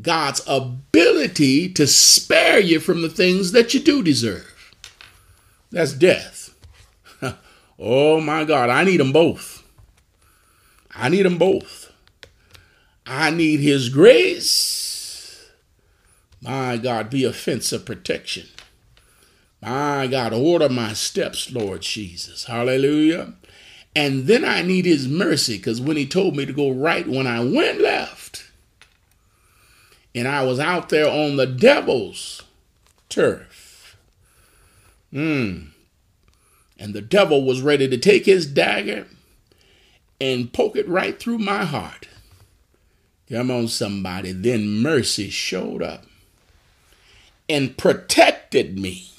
God's ability to spare you from the things that you do deserve. That's death. oh my God, I need them both. I need them both. I need His grace. My God, be a fence of protection. My God, order my steps, Lord Jesus. Hallelujah. And then I need his mercy because when he told me to go right when I went left, and I was out there on the devil's turf. Mm. And the devil was ready to take his dagger and poke it right through my heart. Come on, somebody. Then mercy showed up and protected me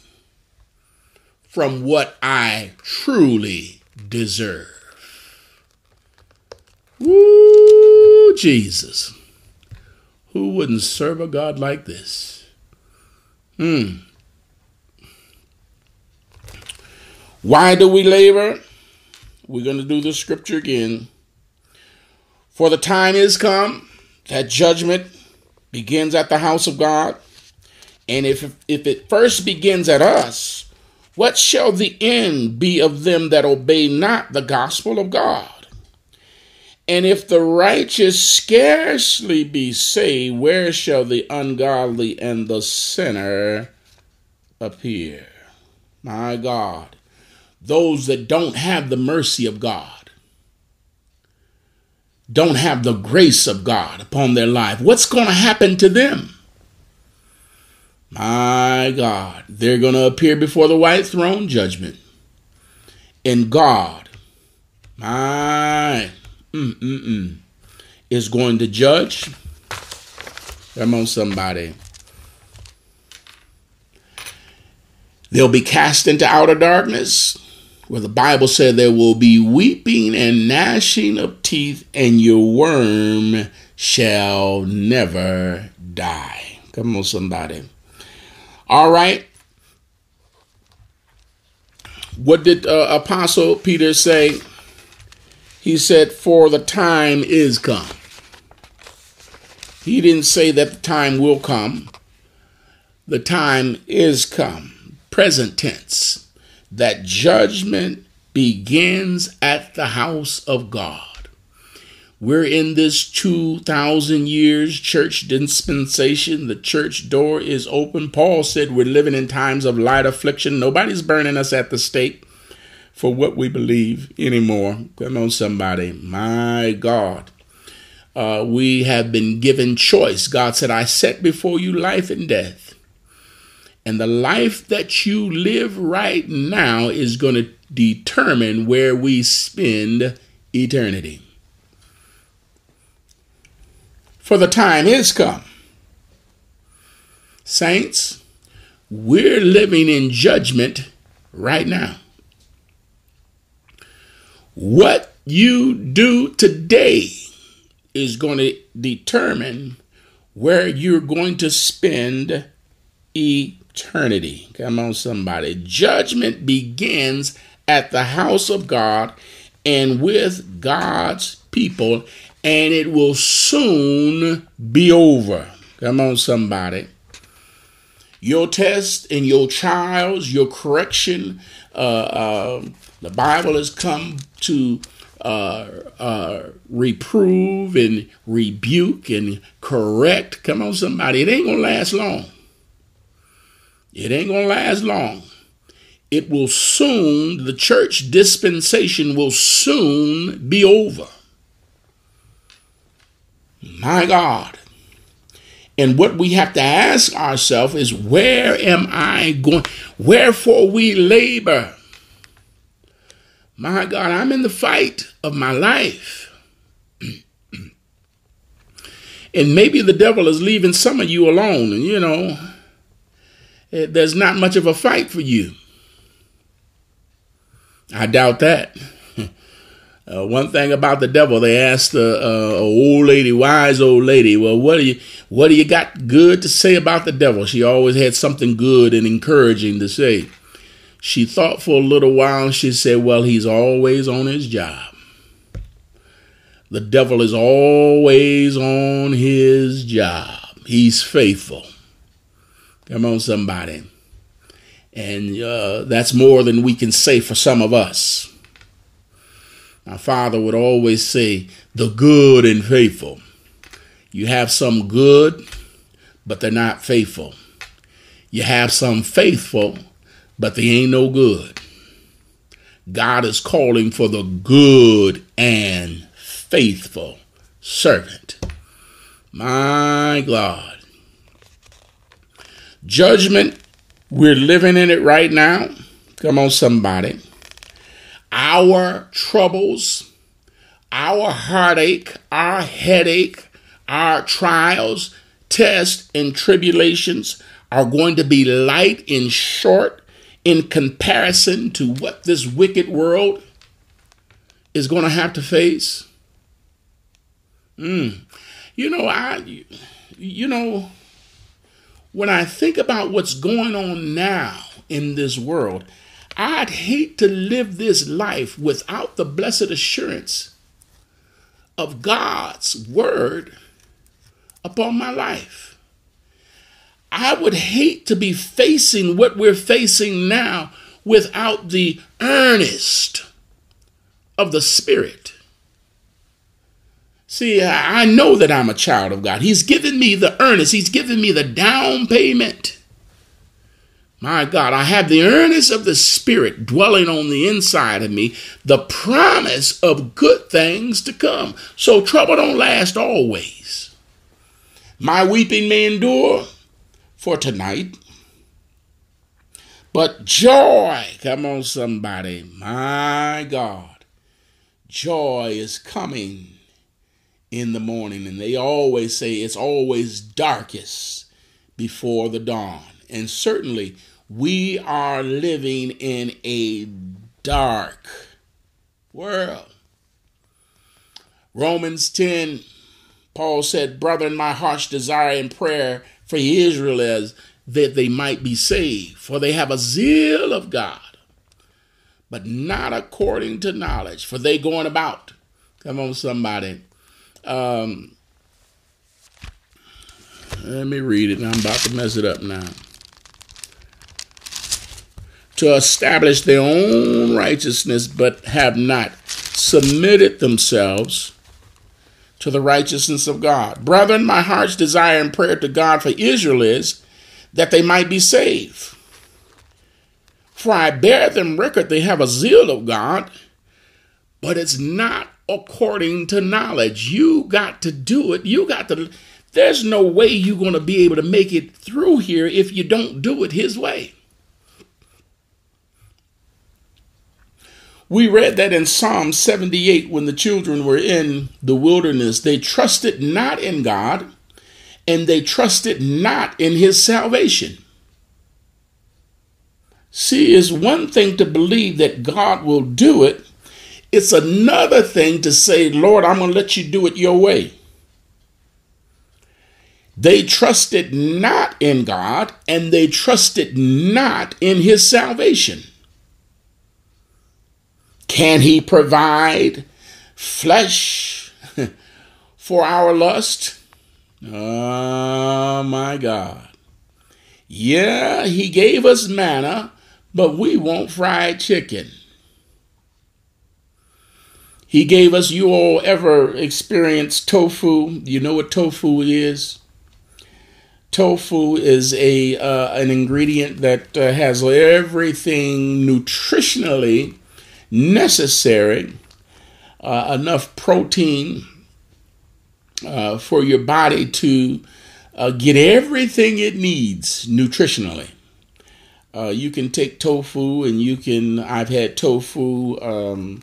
from what I truly deserve. Woo, Jesus. Who wouldn't serve a God like this? Hmm. Why do we labor? We're going to do the scripture again. For the time is come that judgment begins at the house of God. And if, if it first begins at us, what shall the end be of them that obey not the gospel of God? And if the righteous scarcely be saved, where shall the ungodly and the sinner appear? My God, those that don't have the mercy of God, don't have the grace of God upon their life, what's going to happen to them? My God, they're going to appear before the white throne judgment. And God, my mm-mm-mm, is going to judge. Come on, somebody. They'll be cast into outer darkness, where the Bible said there will be weeping and gnashing of teeth, and your worm shall never die. Come on, somebody. All right. What did uh, Apostle Peter say? He said, For the time is come. He didn't say that the time will come. The time is come. Present tense. That judgment begins at the house of God. We're in this 2,000 years church dispensation. The church door is open. Paul said we're living in times of light affliction. Nobody's burning us at the stake for what we believe anymore. Come on, somebody. My God. Uh, we have been given choice. God said, I set before you life and death. And the life that you live right now is going to determine where we spend eternity. for the time is come. Saints, we're living in judgment right now. What you do today is going to determine where you're going to spend eternity. Come on, somebody. Judgment begins at the house of God and with God's people and it will soon be over. Come on, somebody. Your test and your trials, your correction, uh, uh, the Bible has come to uh, uh, reprove and rebuke and correct. Come on, somebody. It ain't going to last long. It ain't going to last long. It will soon, the church dispensation will soon be over. My God. And what we have to ask ourselves is where am I going? Wherefore we labor. My God, I'm in the fight of my life. and maybe the devil is leaving some of you alone, and you know, there's not much of a fight for you. I doubt that. Uh, one thing about the devil, they asked a, uh, old lady, wise old lady, well, what do you what do you got good to say about the devil? She always had something good and encouraging to say. She thought for a little while and she said, well, he's always on his job. The devil is always on his job. He's faithful. Come on, somebody. And uh, that's more than we can say for some of us. My father would always say, the good and faithful. You have some good, but they're not faithful. You have some faithful, but they ain't no good. God is calling for the good and faithful servant. My God. Judgment, we're living in it right now. Come on, somebody. Our troubles, our heartache, our headache, our trials, tests, and tribulations are going to be light and short in comparison to what this wicked world is going to have to face. Mm. You know, I, you know, when I think about what's going on now in this world, I'd hate to live this life without the blessed assurance of God's word upon my life. I would hate to be facing what we're facing now without the earnest of the Spirit. See, I know that I'm a child of God. He's given me the earnest, He's given me the down payment. My God, I have the earnest of the Spirit dwelling on the inside of me, the promise of good things to come. So trouble don't last always. My weeping may endure for tonight, but joy, come on, somebody, my God, joy is coming in the morning. And they always say it's always darkest before the dawn. And certainly, we are living in a dark world. Romans 10, Paul said, Brethren, my heart's desire and prayer for Israel is that they might be saved, for they have a zeal of God, but not according to knowledge, for they going about. Come on, somebody. Um, let me read it. I'm about to mess it up now to establish their own righteousness, but have not submitted themselves to the righteousness of God. Brethren, my heart's desire and prayer to God for Israel is that they might be saved. For I bear them record they have a zeal of God, but it's not according to knowledge. You got to do it. You got to. There's no way you're going to be able to make it through here if you don't do it His way. We read that in Psalm 78 when the children were in the wilderness, they trusted not in God and they trusted not in his salvation. See, it's one thing to believe that God will do it, it's another thing to say, Lord, I'm going to let you do it your way. They trusted not in God and they trusted not in his salvation. Can he provide flesh for our lust? Oh my God. Yeah, he gave us manna, but we want fried chicken. He gave us, you all ever experienced tofu? You know what tofu is? Tofu is a uh, an ingredient that uh, has everything nutritionally necessary, uh, enough protein uh, for your body to uh, get everything it needs nutritionally. Uh, you can take tofu, and you can. I've had tofu um,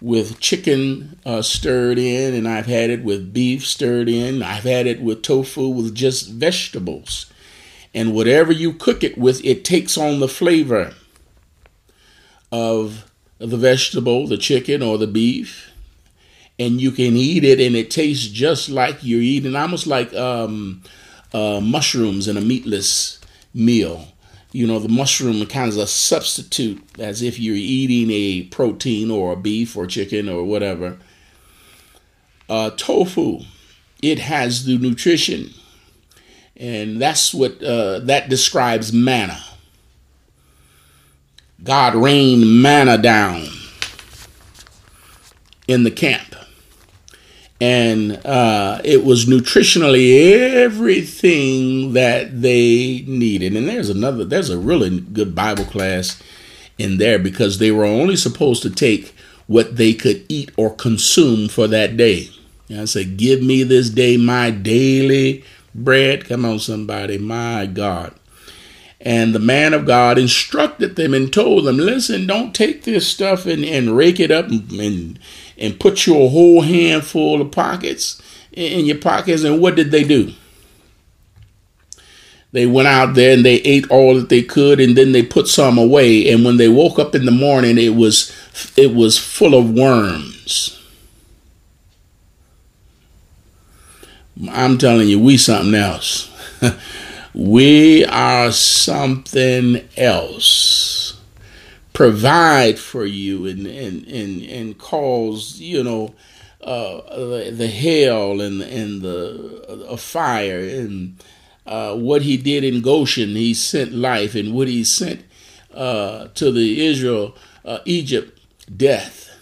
with chicken uh, stirred in, and I've had it with beef stirred in. I've had it with tofu with just vegetables. And whatever you cook it with, it takes on the flavor of the vegetable, the chicken or the beef, and you can eat it, and it tastes just like you're eating, almost like um, uh, mushrooms in a meatless meal. You know, the mushroom kind of a substitute, as if you're eating a protein or a beef or chicken or whatever. Uh, tofu, it has the nutrition, and that's what uh, that describes manna. God rained manna down in the camp. And uh, it was nutritionally everything that they needed. And there's another, there's a really good Bible class in there because they were only supposed to take what they could eat or consume for that day. And I said, Give me this day my daily bread. Come on, somebody, my God. And the man of God instructed them and told them, listen, don't take this stuff and, and rake it up and, and, and put your whole handful of pockets in your pockets. And what did they do? They went out there and they ate all that they could and then they put some away. And when they woke up in the morning, it was it was full of worms. I'm telling you, we something else. we are something else. Provide for you and and and, and cause you know uh, the, hail and and the fire and uh, what he did in Goshen. He sent life, and what he sent uh, to the Israel uh, Egypt death.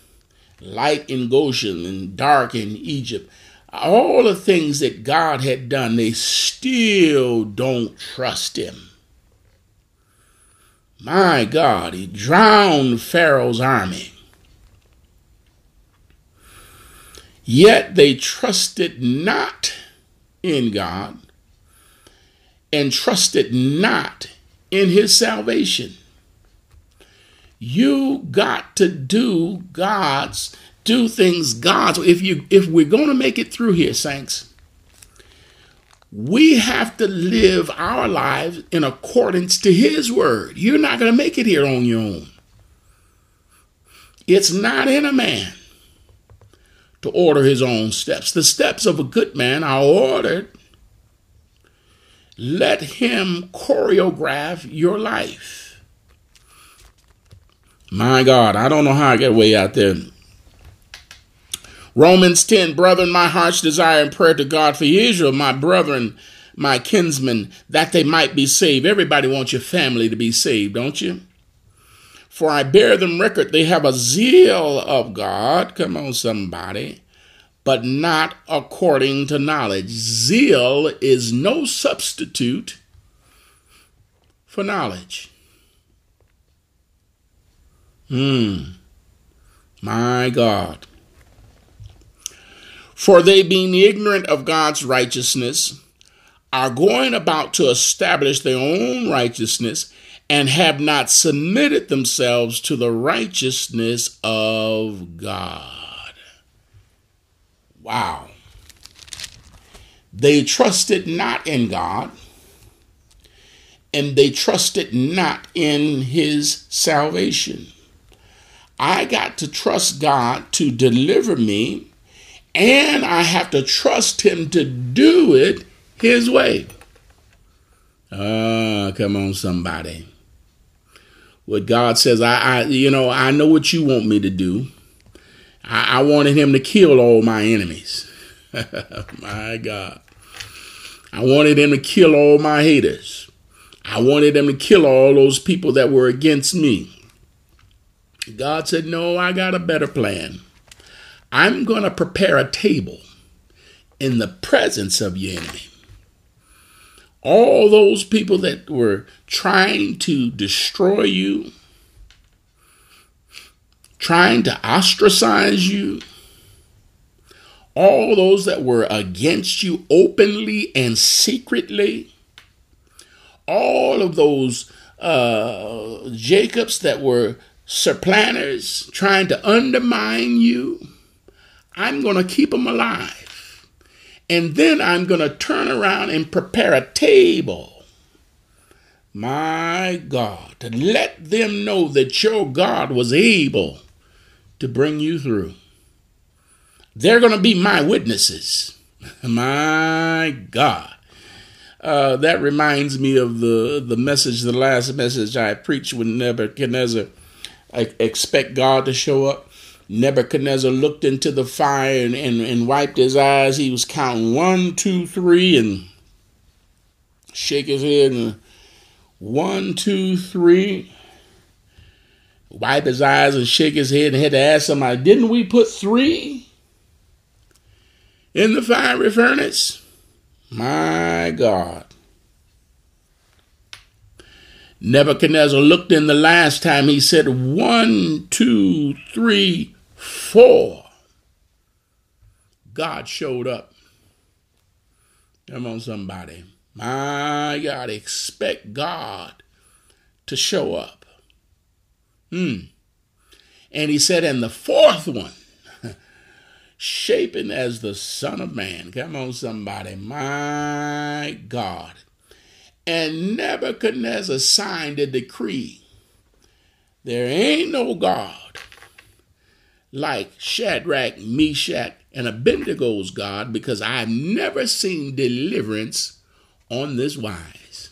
Light in Goshen and dark in Egypt all the things that God had done, they still don't trust him. My God, he drowned Pharaoh's army. Yet they trusted not in God and trusted not in his salvation. You got to do God's do things God's. If you if we're going to make it through here, saints, we have to live our lives in accordance to his word. You're not going to make it here on your own. It's not in a man to order his own steps. The steps of a good man are ordered. Let him choreograph your life. My God, I don't know how I get way out there Romans 10, brethren, my heart's desire and prayer to God for Israel, my brethren, my kinsmen, that they might be saved. Everybody wants your family to be saved, don't you? For I bear them record they have a zeal of God. Come on, somebody. But not according to knowledge. Zeal is no substitute for knowledge. Hmm. My God. For they, being ignorant of God's righteousness, are going about to establish their own righteousness and have not submitted themselves to the righteousness of God. Wow. They trusted not in God, and they trusted not in his salvation. I got to trust God to deliver me and I have to trust him to do it his way. Ah, come on, somebody. What God says, I, I, you know, I know what you want me to do. I, I wanted him to kill all my enemies. my God. I wanted him to kill all my haters. I wanted him to kill all those people that were against me. God said, No, I got a better plan. I'm going to prepare a table in the presence of your enemy. All those people that were trying to destroy you, trying to ostracize you, all those that were against you openly and secretly, all of those uh, Jacobs that were supplanters trying to undermine you I'm going to keep them alive. And then I'm going to turn around and prepare a table. My God, to let them know that your God was able to bring you through. They're going to be my witnesses. My God. Uh, that reminds me of the, the message, the last message I preached when Nebuchadnezzar I expect God to show up. Nebuchadnezzar looked into the fire and, and, and wiped his eyes. He was counting one, two, three, and shake his head and one, two, three. Wipe his eyes and shake his head and had to ask somebody, didn't we put three in the fiery furnace? My God. Nebuchadnezzar looked in the last time, he said, one, two, three, Four, God showed up. Come on, somebody. My God, expect God to show up. Hmm. And he said, and the fourth one, shaping as the Son of Man. Come on, somebody. My God. And Nebuchadnezzar signed a decree. There ain't no God like Shadrach, Meshach, and Abednego's God because I've never seen deliverance on this wise.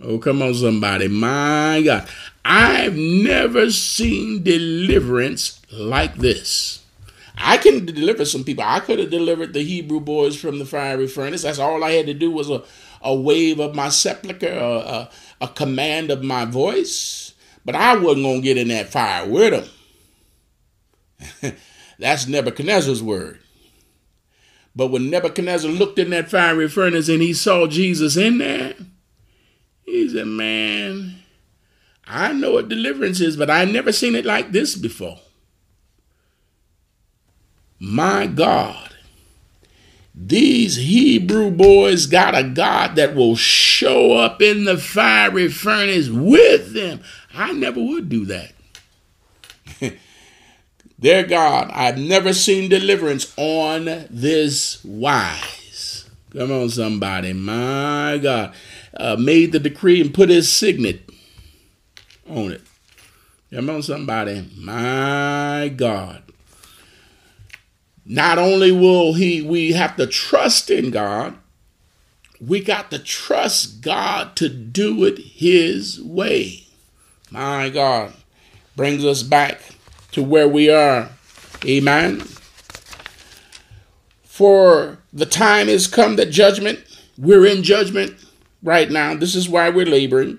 Oh, come on, somebody. My God. I've never seen deliverance like this. I can deliver some people. I could have delivered the Hebrew boys from the fiery furnace. That's all I had to do was a, a wave of my sepulchre, a, a, a command of my voice. But I wasn't going to get in that fire with them. That's Nebuchadnezzar's word. But when Nebuchadnezzar looked in that fiery furnace and he saw Jesus in there, he said, Man, I know what deliverance is, but I've never seen it like this before. My God, these Hebrew boys got a God that will show up in the fiery furnace with them. I never would do that. Their God, I've never seen deliverance on this wise. Come on, somebody. My God. Uh, made the decree and put his signet on it. Come on, somebody. My God. Not only will he we have to trust in God, we got to trust God to do it his way. My God brings us back to where we are. Amen. For the time has come that judgment, we're in judgment right now. This is why we're laboring.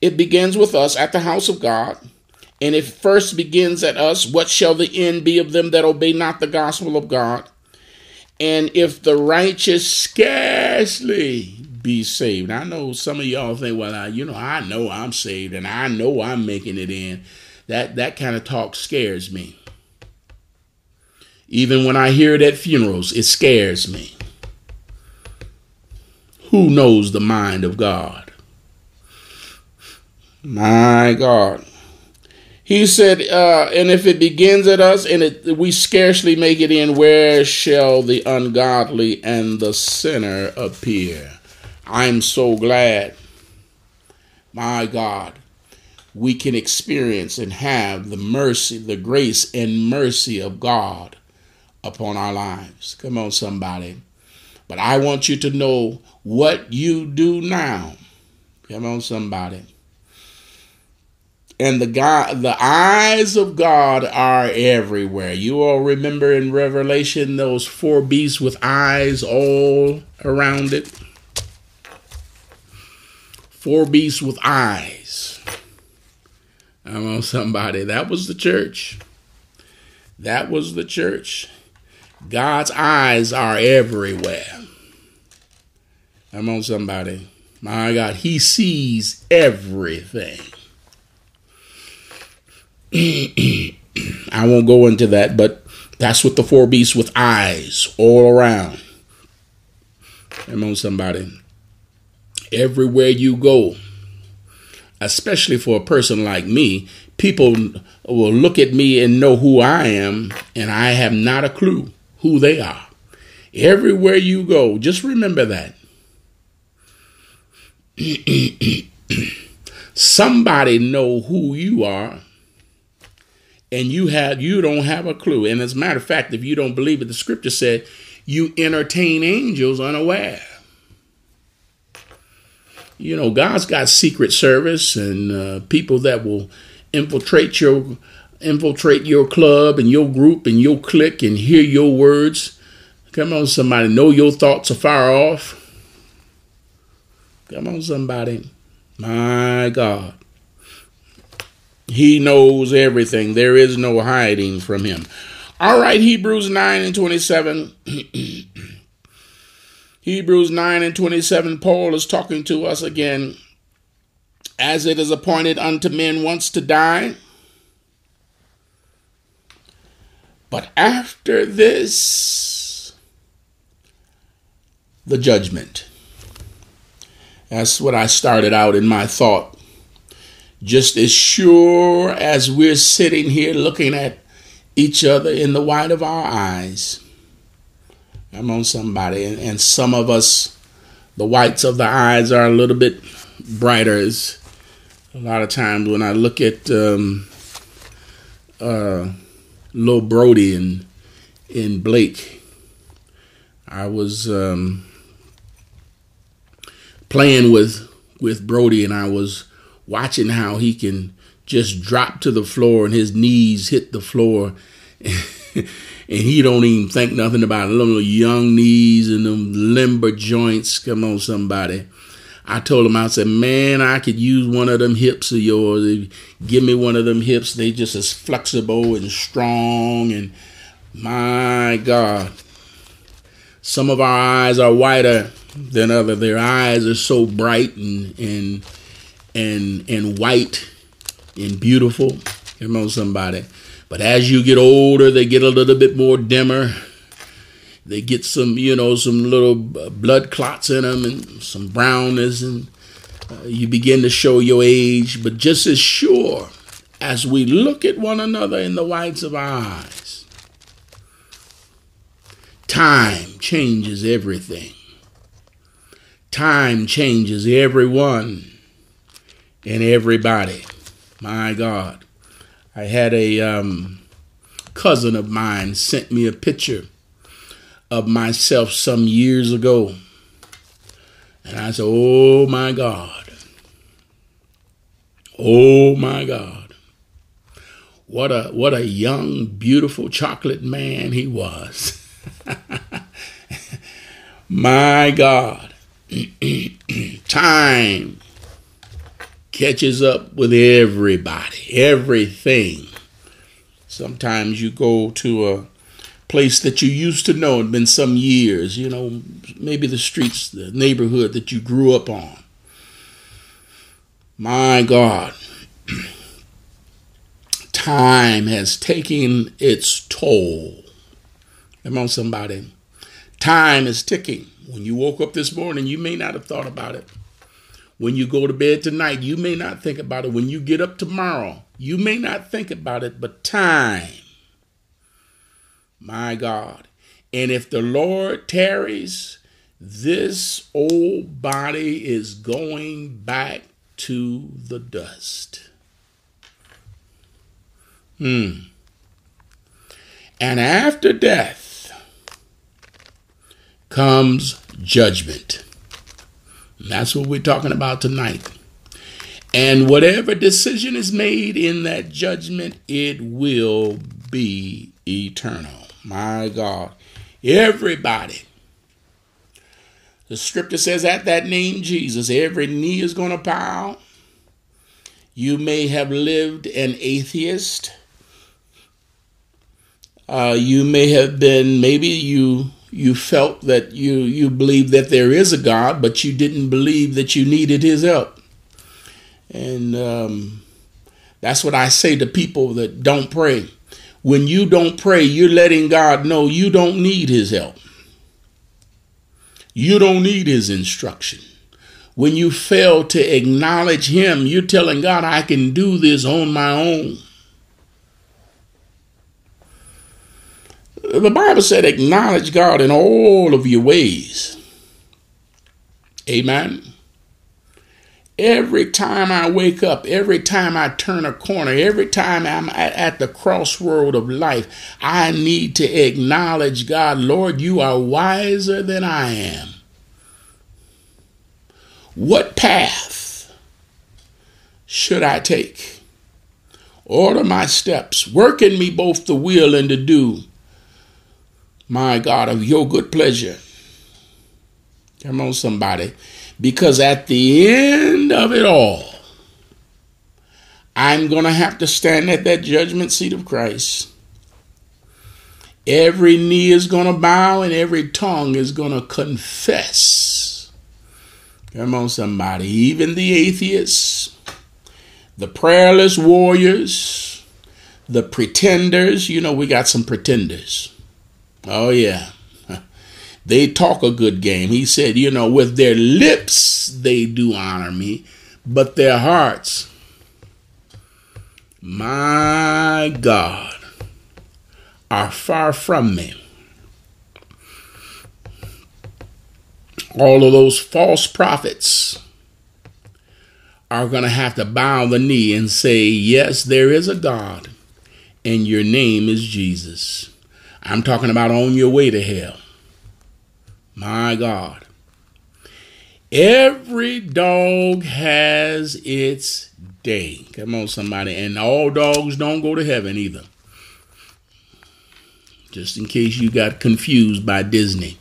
It begins with us at the house of God. And if first begins at us, what shall the end be of them that obey not the gospel of God? And if the righteous scarcely be saved. I know some of y'all think, well, I, you know, I know I'm saved and I know I'm making it in. That that kind of talk scares me. Even when I hear it at funerals, it scares me. Who knows the mind of God? My God. He said, uh, and if it begins at us and it, we scarcely make it in, where shall the ungodly and the sinner appear? I'm so glad, my God, we can experience and have the mercy, the grace and mercy of God upon our lives. Come on, somebody. But I want you to know what you do now. Come on, somebody and the God, the eyes of God are everywhere. You all remember in Revelation those four beasts with eyes all around it. Four beasts with eyes. I'm on somebody. That was the church. That was the church. God's eyes are everywhere. I'm on somebody. My God, He sees everything. I won't go into that, but that's what the four beasts with eyes all around. I'm on, somebody. Everywhere you go, especially for a person like me, people will look at me and know who I am, and I have not a clue who they are. Everywhere you go, just remember that. Somebody know who you are and you have you don't have a clue. And as a matter of fact, if you don't believe it, the scripture said you entertain angels unaware. You know, God's got secret service and uh, people that will infiltrate your infiltrate your club and your group and your clique and hear your words. Come on, somebody, know your thoughts are far off. Come on, somebody. My God. He knows everything. There is no hiding from him. All right, Hebrews 9 and 27. Hebrews 9 and 27, Paul is talking to us again. As it is appointed unto men once to die, but after this, the judgment. That's what I started out in my thought just as sure as we're sitting here looking at each other in the white of our eyes. I'm on somebody, and, and some of us, the whites of the eyes are a little bit brighter. It's a lot of times when I look at um, uh, Lil Brody and in Blake, I was um, playing with with Brody, and I was watching how he can just drop to the floor and his knees hit the floor. and he don't even think nothing about it. Little young knees and them limber joints. Come on, somebody. I told him, I said, man, I could use one of them hips of yours. Give me one of them hips. They just as flexible and strong. And my God, some of our eyes are whiter than other. Their eyes are so bright and and and and white and beautiful. Come on, somebody. But as you get older, they get a little bit more dimmer. They get some, you know, some little blood clots in them and some brownness, and uh, you begin to show your age. But just as sure as we look at one another in the whites of our eyes, time changes everything. Time changes everyone and everybody. My God. I had a um, cousin of mine sent me a picture of myself some years ago. And I said, Oh my God. Oh my God. What a what a young, beautiful chocolate man he was. my God. Time catches up with everybody, everything. Sometimes you go to a place that you used to know, it's been some years, you know, maybe the streets, the neighborhood that you grew up on. My God, time has taken its toll. Come on, somebody. Time is ticking. When you woke up this morning, you may not have thought about it. When you go to bed tonight, you may not think about it. When you get up tomorrow, you may not think about it, but time, my God. And if the Lord tarries, this old body is going back to the dust. Hmm. And after death comes judgment. That's what we're talking about tonight. And whatever decision is made in that judgment, it will be eternal. My God. Everybody. The scripture says, at that name, Jesus, every knee is going to bow. You may have lived an atheist. Uh, you may have been, maybe you you felt that you you believed that there is a God, but you didn't believe that you needed His help. And um, that's what I say to people that don't pray. When you don't pray, you're letting God know you don't need His help. You don't need His instruction. When you fail to acknowledge Him, you're telling God, I can do this on my own. The Bible said, acknowledge God in all of your ways. Amen. Every time I wake up, every time I turn a corner, every time I'm at the crossroad of life, I need to acknowledge God, Lord, you are wiser than I am. What path should I take? Order my steps, work in me both the will and the do my God, of your good pleasure. Come on, somebody. Because at the end of it all, I'm going to have to stand at that judgment seat of Christ. Every knee is going to bow and every tongue is going to confess. Come on, somebody. Even the atheists, the prayerless warriors, the pretenders. You know, we got some pretenders. Oh, yeah. They talk a good game. He said, you know, with their lips they do honor me, but their hearts, my God, are far from me. All of those false prophets are going to have to bow the knee and say, Yes, there is a God, and your name is Jesus. I'm talking about on your way to hell. My God. Every dog has its day. Come on, somebody. And all dogs don't go to heaven either. Just in case you got confused by Disney.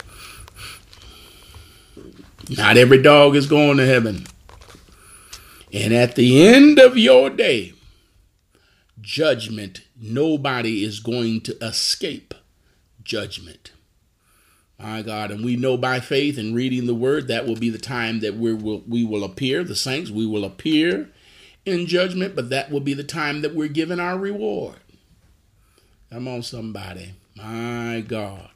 Not every dog is going to heaven. And at the end of your day, judgment, nobody is going to escape judgment. My God, and we know by faith and reading the word that will be the time that we will we will appear, the saints, we will appear in judgment, but that will be the time that we're given our reward. Come on, somebody. My God.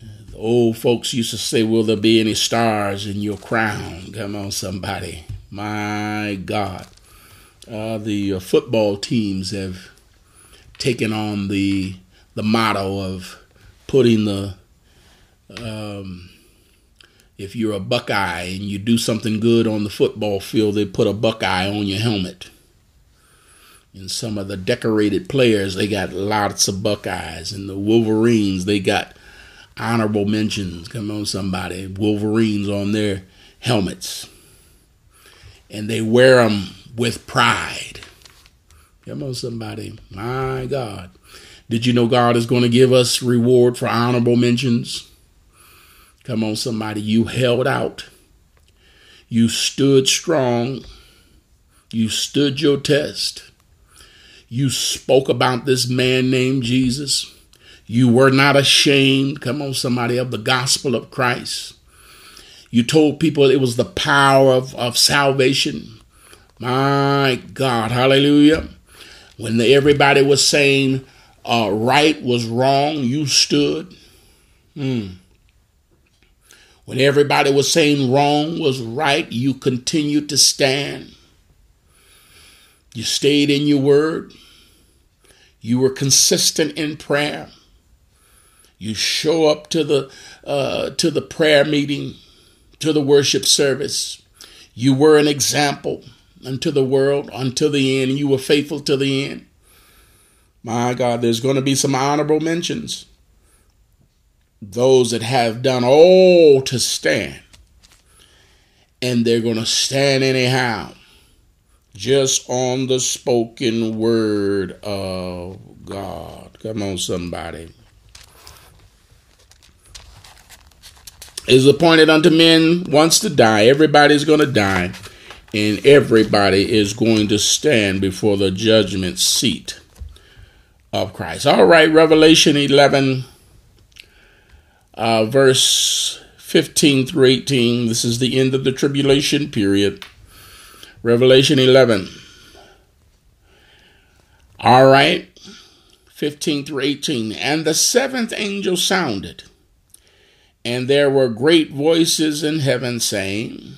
The old folks used to say, Will there be any stars in your crown? Come on, somebody. My God. Uh, the uh, football teams have taken on the the motto of putting the um, if you're a Buckeye and you do something good on the football field, they put a Buckeye on your helmet. And some of the decorated players, they got lots of Buckeyes. And the Wolverines, they got honorable mentions. Come on, somebody. Wolverines on their helmets. And they wear them with pride. Come on, somebody. My God. Did you know God is going to give us reward for honorable mentions? Come on, somebody. You held out. You stood strong. You stood your test. You spoke about this man named Jesus. You were not ashamed, come on, somebody, of the gospel of Christ. You told people it was the power of, of salvation. My God, hallelujah. When the, everybody was saying uh, right was wrong, you stood. Hmm. When everybody was saying wrong was right, you continued to stand. You stayed in your word. You were consistent in prayer. You show up to the uh, to the prayer meeting, to the worship service. You were an example unto the world until the end. You were faithful to the end. My God, there's going to be some honorable mentions. Those that have done all to stand, and they're going to stand anyhow, just on the spoken word of God. Come on, somebody. is appointed unto men once to die. Everybody's going to die, and everybody is going to stand before the judgment seat of Christ. All right, Revelation 11, uh, verse 15 through 18. This is the end of the tribulation period. Revelation 11. All right, 15 through 18. And the seventh angel sounded and there were great voices in heaven saying,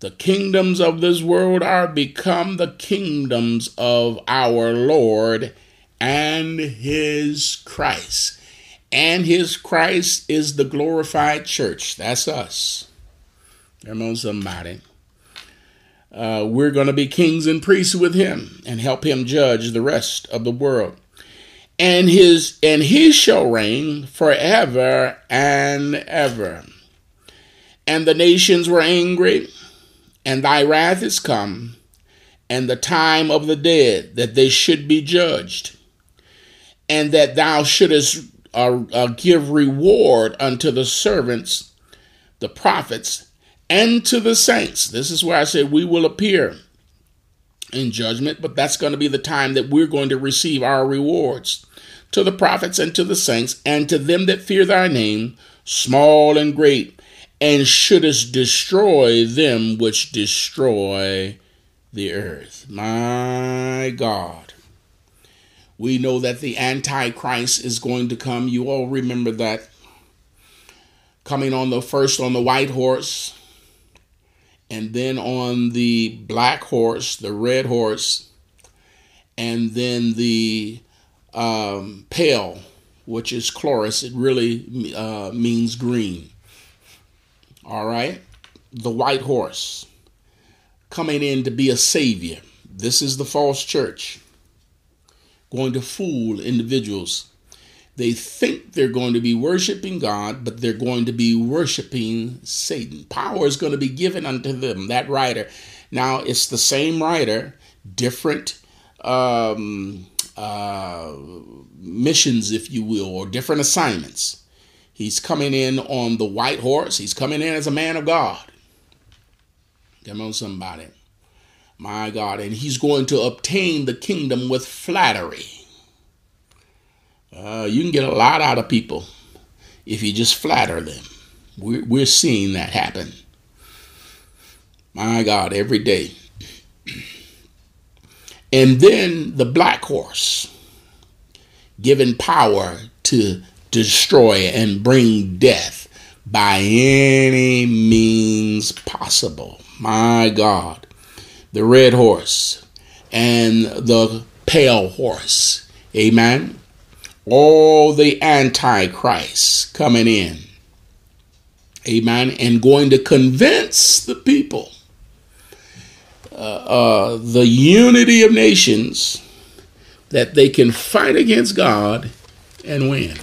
The kingdoms of this world are become the kingdoms of our Lord and his Christ. And his Christ is the glorified church. That's us. On, somebody. Uh, we're going to be kings and priests with him and help him judge the rest of the world and his and he shall reign forever and ever. And the nations were angry, and thy wrath is come, and the time of the dead that they should be judged, and that thou shouldest uh, uh, give reward unto the servants, the prophets, and to the saints. This is where I said we will appear in judgment, but that's going to be the time that we're going to receive our rewards. To the prophets and to the saints, and to them that fear thy name, small and great, and shouldest destroy them which destroy the earth. My God. We know that the Antichrist is going to come. You all remember that. Coming on the first on the white horse, and then on the black horse, the red horse, and then the um, pale, which is chloris, it really uh, means green. All right, the white horse coming in to be a savior. This is the false church going to fool individuals. They think they're going to be worshiping God, but they're going to be worshiping Satan. Power is going to be given unto them, that writer. Now, it's the same writer, different um, uh, missions, if you will, or different assignments. He's coming in on the white horse, he's coming in as a man of God. Come on, somebody. My God. And he's going to obtain the kingdom with flattery. Uh, you can get a lot out of people if you just flatter them. We're, we're seeing that happen. My God, every day. And then the black horse, given power to destroy and bring death by any means possible. My God the red horse and the pale horse. Amen. All the antichrist coming in. Amen. And going to convince the people uh, uh, the unity of nations that they can fight against God and win.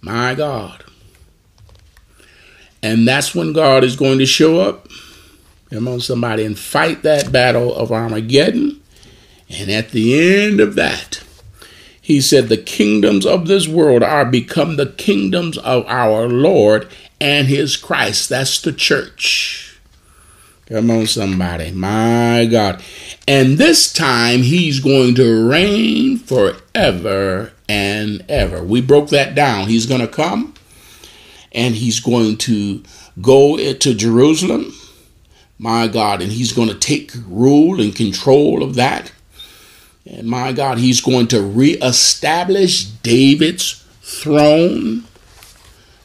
My God. And that's when God is going to show up Come on, somebody, and fight that battle of Armageddon. And at the end of that, he said, The kingdoms of this world are become the kingdoms of our Lord and his Christ. That's the church. Come on, somebody. My God. And this time he's going to reign forever and ever. We broke that down. He's going to come and he's going to go to Jerusalem my God, and he's going to take rule and control of that. And my God, he's going to reestablish David's throne.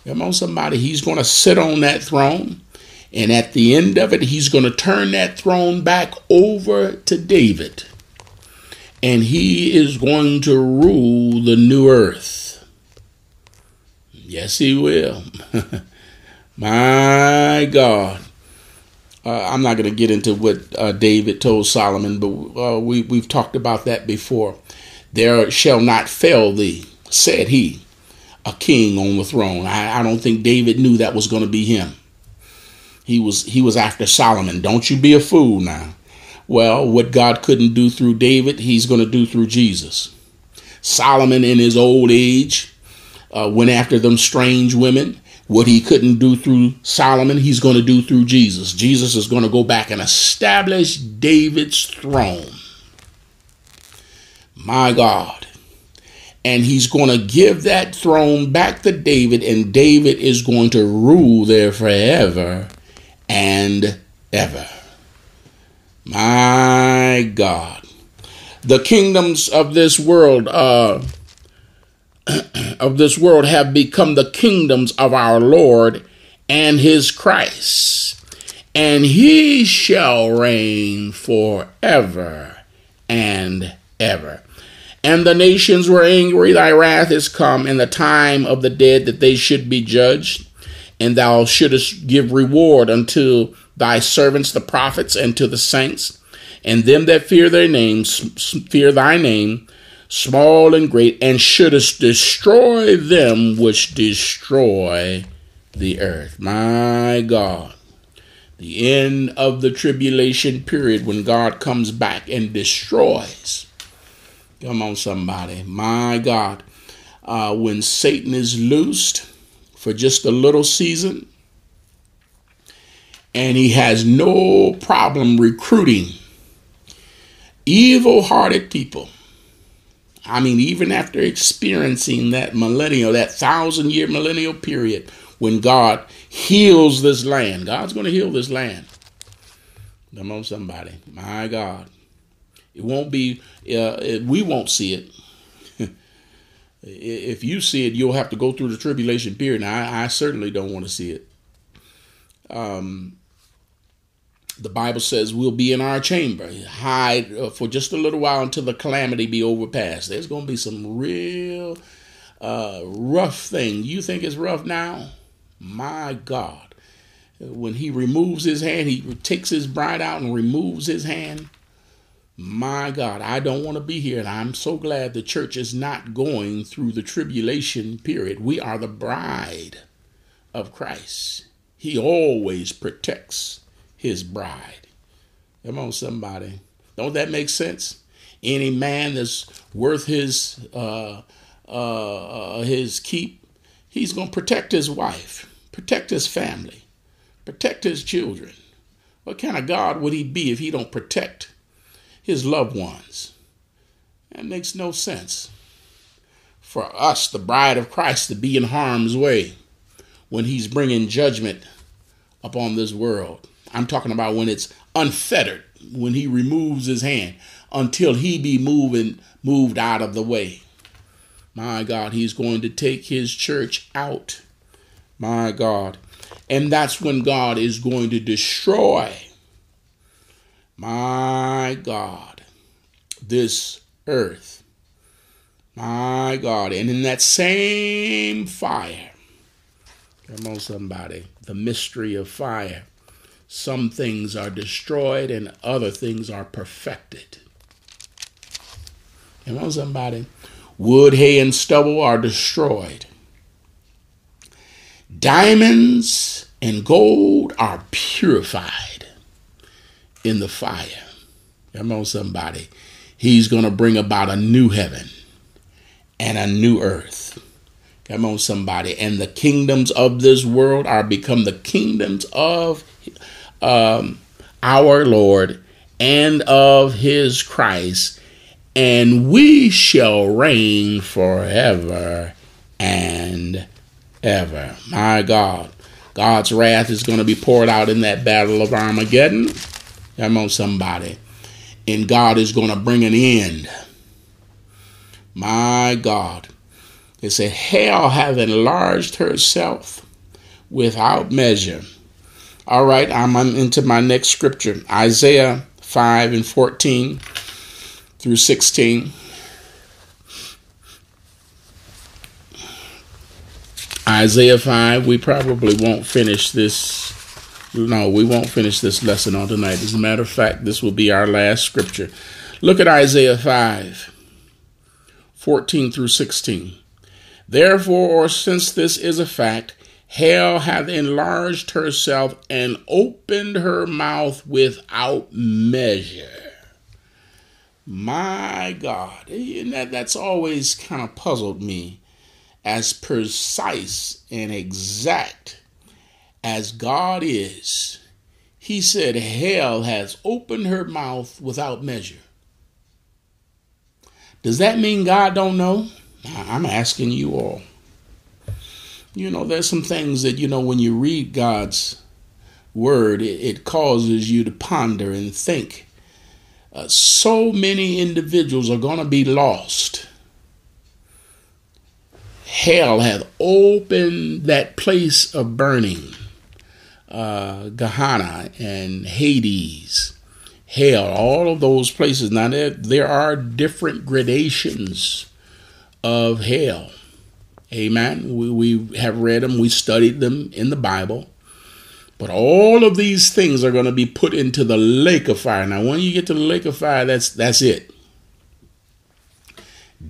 Come on, somebody, he's going to sit on that throne. And at the end of it, he's going to turn that throne back over to David. And he is going to rule the new earth. Yes, he will. My God. Uh, I'm not going to get into what uh, David told Solomon, but uh, we, we've talked about that before. There shall not fail thee, said he, a king on the throne. I, I don't think David knew that was going to be him. He was he was after Solomon. Don't you be a fool now. Well, what God couldn't do through David, he's going to do through Jesus. Solomon, in his old age, uh, went after them strange women what he couldn't do through Solomon, he's going to do through Jesus. Jesus is going to go back and establish David's throne. My God. And he's going to give that throne back to David, and David is going to rule there forever and ever. My God. The kingdoms of this world are. Uh, of this world have become the kingdoms of our Lord and his Christ, and he shall reign forever and ever. And the nations were angry, thy wrath is come, and the time of the dead that they should be judged, and thou shouldest give reward unto thy servants the prophets and to the saints, and them that fear their names fear thy name, small and great, and shouldest destroy them which destroy the earth. My God. The end of the tribulation period when God comes back and destroys. Come on, somebody. My God. Uh, when Satan is loosed for just a little season, and he has no problem recruiting evil hearted people I mean, even after experiencing that millennial, that thousand year millennial period when God heals this land, God's going to heal this land. Come on, somebody. My God. It won't be, uh, we won't see it. if you see it, you'll have to go through the tribulation period. Now, I, I certainly don't want to see it. Um, The Bible says we'll be in our chamber, hide uh, for just a little while until the calamity be overpassed. There's going to be some real uh, rough thing. You think it's rough now? My God. When he removes his hand, he takes his bride out and removes his hand. My God, I don't want to be here. And I'm so glad the church is not going through the tribulation period. We are the bride of Christ. He always protects his bride. Come on, somebody. Don't that make sense? Any man that's worth his uh, uh, uh, his keep, he's to protect his wife, protect his family, protect his children. What kind of God would he be if he don't protect his loved ones. That makes no sense. For us, the bride of Christ, to be in harm's way when he's bringing judgment upon this world. I'm talking about when it's unfettered, when he removes his hand until he be moving moved out of the way. My God, he's going to take his church out. My God. And that's when God is going to destroy my God, this earth. My God. And in that same fire, come on, somebody, the mystery of fire, some things are destroyed and other things are perfected. Come on, somebody. Wood, hay, and stubble are destroyed. Diamonds and gold are purified in the fire. Come on, somebody. He's going to bring about a new heaven and a new earth. Come on, somebody. And the kingdoms of this world are become the kingdoms of um, our Lord and of his Christ. And we shall reign forever and ever. My God. God's wrath is going to be poured out in that battle of Armageddon. Come on, somebody. And God is going to bring an end. My God. It said, Hell hath enlarged herself without measure. All right, I'm into my next scripture Isaiah 5 and 14 through 16. Isaiah 5, we probably won't finish this no, we won't finish this lesson on tonight. As a matter of fact, this will be our last scripture. Look at Isaiah 5 14 through 16. Therefore, or since this is a fact, hell hath enlarged herself and opened her mouth without measure. My God, and that, that's always kind of puzzled me as precise and exact as God is, he said, Hell has opened her mouth without measure. Does that mean God don't know? I'm asking you all. You know, there's some things that, you know, when you read God's word, it, it causes you to ponder and think. Uh, so many individuals are going to be lost. Hell hath opened that place of burning uh, Gehenna and Hades, hell, all of those places. Now, there, there are different gradations of hell. Amen. We, we have read them, we studied them in the Bible. But all of these things are going to be put into the lake of fire. Now, when you get to the lake of fire, that's that's it.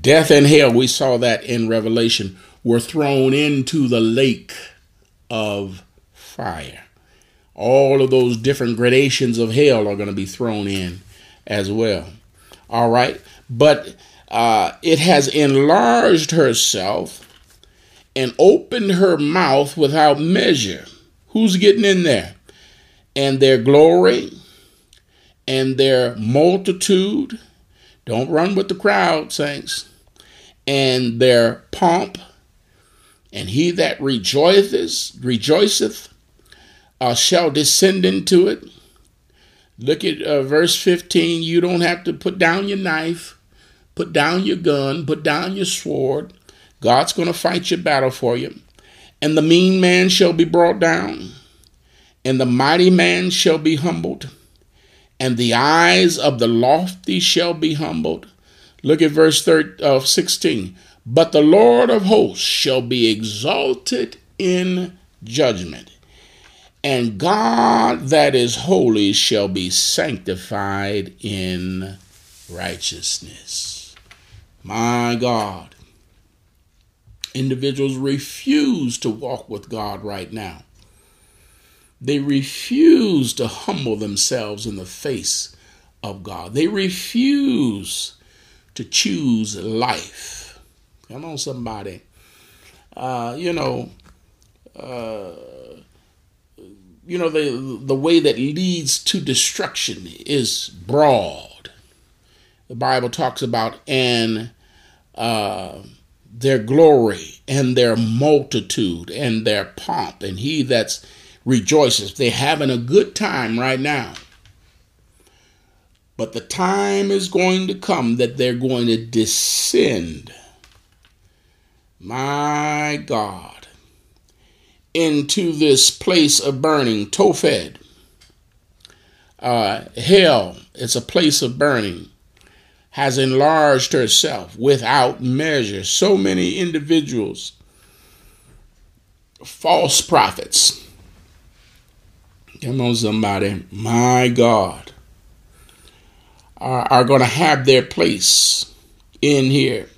Death and hell, we saw that in Revelation, were thrown into the lake of fire all of those different gradations of hell are going to be thrown in as well. All right. But uh, it has enlarged herself and opened her mouth without measure. Who's getting in there? And their glory and their multitude. Don't run with the crowd, saints. And their pomp. And he that rejoiceth, rejoiceth uh, shall descend into it. Look at uh, verse 15. You don't have to put down your knife, put down your gun, put down your sword. God's going to fight your battle for you. And the mean man shall be brought down, and the mighty man shall be humbled. and the eyes of the lofty shall be humbled. Look at verse 13, uh, 16. But the Lord of hosts shall be exalted in judgment, and God that is holy shall be sanctified in righteousness. My God. Individuals refuse to walk with God right now. They refuse to humble themselves in the face of God. They refuse to choose life. Come on, somebody. Uh, you know, uh, you know the the way that leads to destruction is broad. The Bible talks about and uh, their glory and their multitude and their pomp, and he that's rejoices. They're having a good time right now. But the time is going to come that they're going to descend, my God, into this place of burning, Tophet. Uh, hell, it's a place of burning, has enlarged herself without measure. So many individuals, false prophets, Come on, somebody. My God. Are, are going to have their place in here.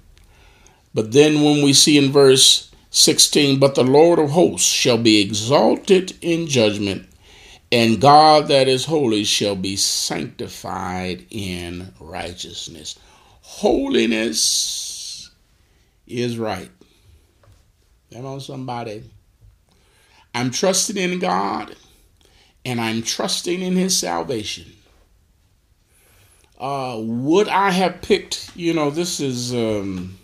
But then when we see in verse 16, but the Lord of hosts shall be exalted in judgment, and God that is holy shall be sanctified in righteousness. Holiness is right. Come on, somebody. I'm trusting in God and I'm trusting in his salvation. Uh, would I have picked, you know, this is um,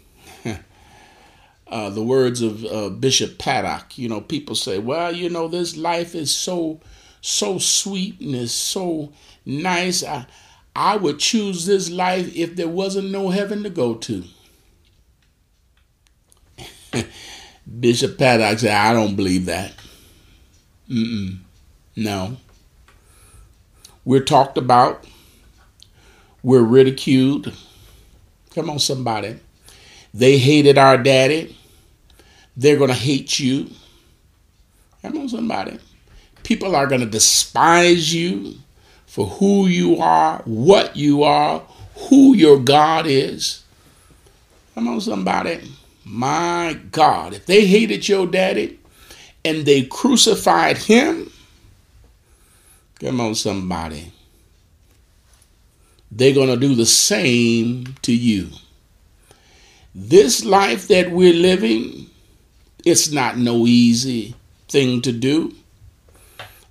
uh, the words of uh, Bishop Paddock. You know, people say, well, you know, this life is so, so sweet and is so nice. I, I would choose this life if there wasn't no heaven to go to. Bishop Paddock said, I don't believe that. Mm-mm. No. We're talked about. We're ridiculed. Come on, somebody. They hated our daddy. They're going to hate you. Come on, somebody. People are going to despise you for who you are, what you are, who your God is. Come on, somebody. My God, if they hated your daddy and they crucified him, Come on, somebody. They're going to do the same to you. This life that we're living, it's not no easy thing to do.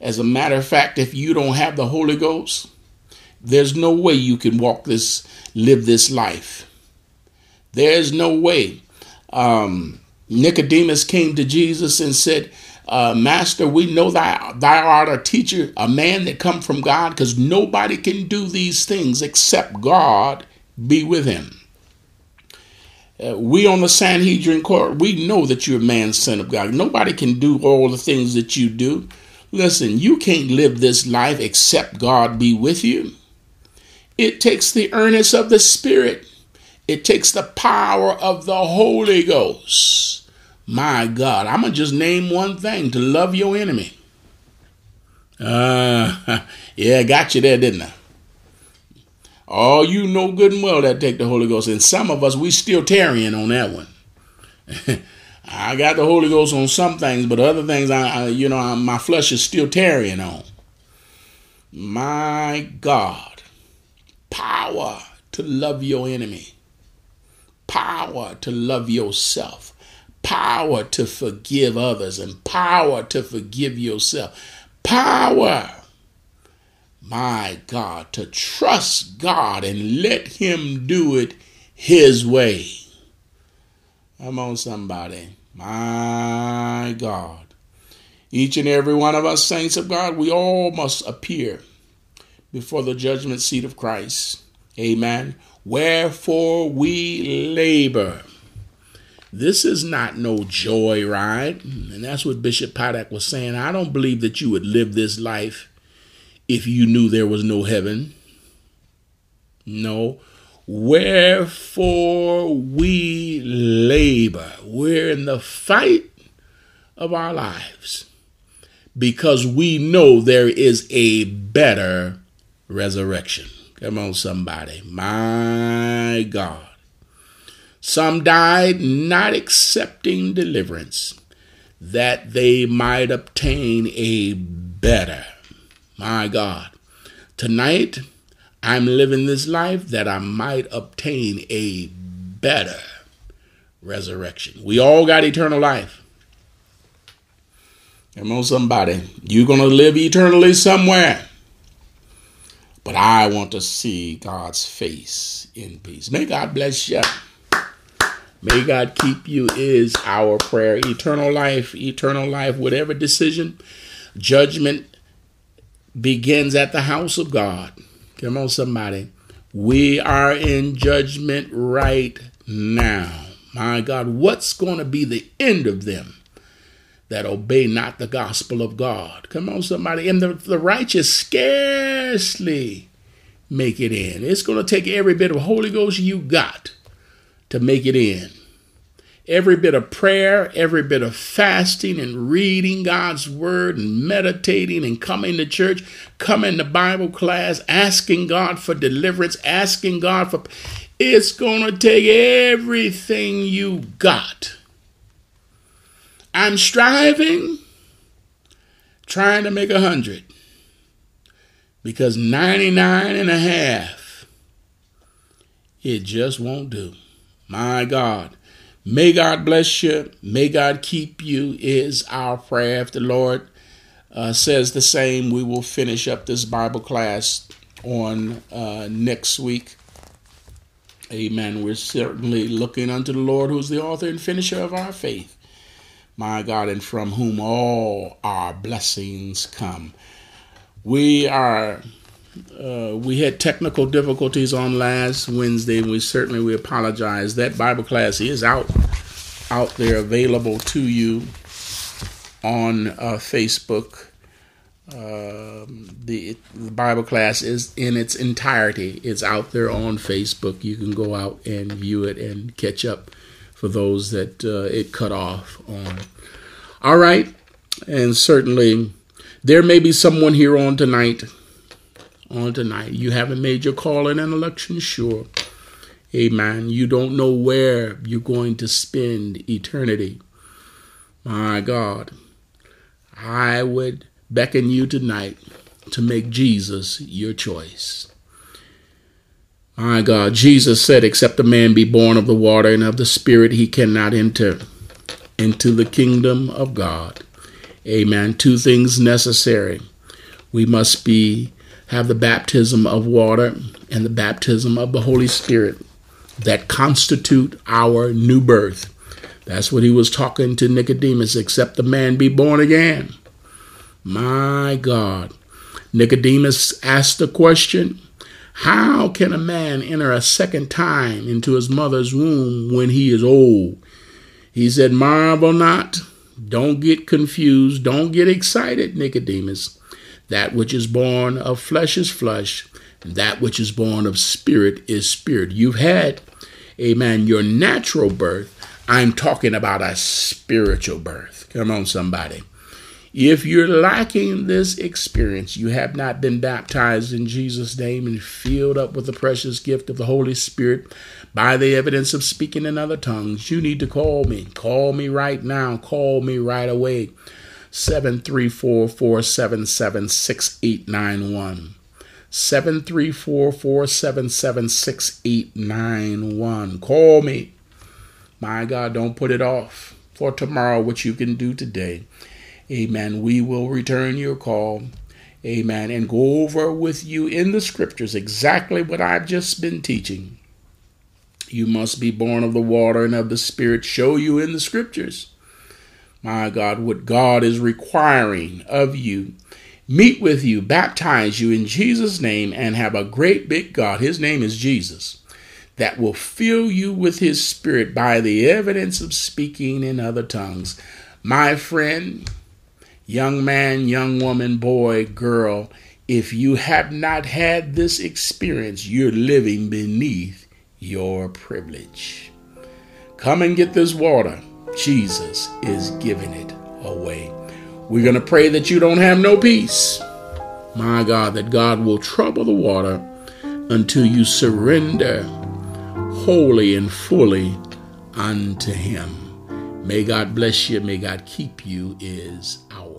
As a matter of fact, if you don't have the Holy Ghost, there's no way you can walk this, live this life. There's no way. Um, Nicodemus came to Jesus and said, uh, Master, we know that thou art a teacher, a man that come from God, because nobody can do these things except God be with him. Uh, we on the Sanhedrin court, we know that you're a man, son of God. Nobody can do all the things that you do. Listen, you can't live this life except God be with you. It takes the earnest of the Spirit. It takes the power of the Holy Ghost. My God, I'm going to just name one thing to love your enemy. Uh, yeah, got you there, didn't I? Oh, you know good and well that take the Holy Ghost. And some of us, we still tarrying on that one. I got the Holy Ghost on some things, but other things, I, I you know, I, my flesh is still tarrying on. My God, power to love your enemy, power to love yourself power to forgive others and power to forgive yourself. Power, my God, to trust God and let Him do it His way. Come on, somebody. My God. Each and every one of us, saints of God, we all must appear before the judgment seat of Christ. Amen. Wherefore we labor this is not no joy ride. And that's what Bishop Paddock was saying. I don't believe that you would live this life if you knew there was no heaven. No. Wherefore we labor. We're in the fight of our lives because we know there is a better resurrection. Come on, somebody. My God. Some died not accepting deliverance that they might obtain a better. My God. Tonight, I'm living this life that I might obtain a better resurrection. We all got eternal life. Come on, somebody. You're going to live eternally somewhere. But I want to see God's face in peace. May God bless you. May God keep you is our prayer. Eternal life, eternal life, whatever decision, judgment begins at the house of God. Come on, somebody. We are in judgment right now. My God, what's going to be the end of them that obey not the gospel of God? Come on, somebody. And the, the righteous scarcely make it in. It's going to take every bit of Holy Ghost you got to make it in. Every bit of prayer, every bit of fasting and reading God's word and meditating and coming to church, coming to Bible class, asking God for deliverance, asking God for. It's going to take everything you got. I'm striving, trying to make a hundred because 99 and a half, it just won't do. My God. May God bless you. May God keep you, is our prayer. If the Lord uh, says the same, we will finish up this Bible class on uh, next week. Amen. We're certainly looking unto the Lord, who's the author and finisher of our faith. My God, and from whom all our blessings come. We are uh, we had technical difficulties on last Wednesday, we certainly we apologize. That Bible class is out out there, available to you on uh, Facebook. Uh, the, the Bible class is in its entirety. It's out there on Facebook. You can go out and view it and catch up for those that uh, it cut off on. All right, and certainly there may be someone here on tonight on tonight. You haven't made your call in an election sure. Amen. You don't know where you're going to spend eternity. My God, I would beckon you tonight to make Jesus your choice. My God, Jesus said, Except a man be born of the water and of the Spirit, he cannot enter into the kingdom of God. Amen. Two things necessary. We must be have the baptism of water and the baptism of the Holy Spirit that constitute our new birth. That's what he was talking to Nicodemus, except the man be born again. My God. Nicodemus asked the question How can a man enter a second time into his mother's womb when he is old? He said, Marvel not. Don't get confused. Don't get excited, Nicodemus. That which is born of flesh is flesh, and that which is born of spirit is spirit. You've had, amen, your natural birth. I'm talking about a spiritual birth. Come on, somebody. If you're lacking this experience, you have not been baptized in Jesus' name and filled up with the precious gift of the Holy Spirit by the evidence of speaking in other tongues, you need to call me. Call me right now. Call me right away. 734 477 6891. 734 477 6891. Call me. My God, don't put it off for tomorrow, what you can do today. Amen. We will return your call. Amen. And go over with you in the scriptures exactly what I've just been teaching. You must be born of the water and of the Spirit. Show you in the scriptures my God, what God is requiring of you. Meet with you, baptize you in Jesus' name, and have a great big God. His name is Jesus. That will fill you with His Spirit by the evidence of speaking in other tongues. My friend, young man, young woman, boy, girl, If you have not had this experience, you're living beneath your privilege. Come and get this water. Jesus is giving it away. We're going to pray that you don't have no peace. My God, that God will trouble the water until you surrender wholly and fully unto Him. May God bless you. May God keep you, is our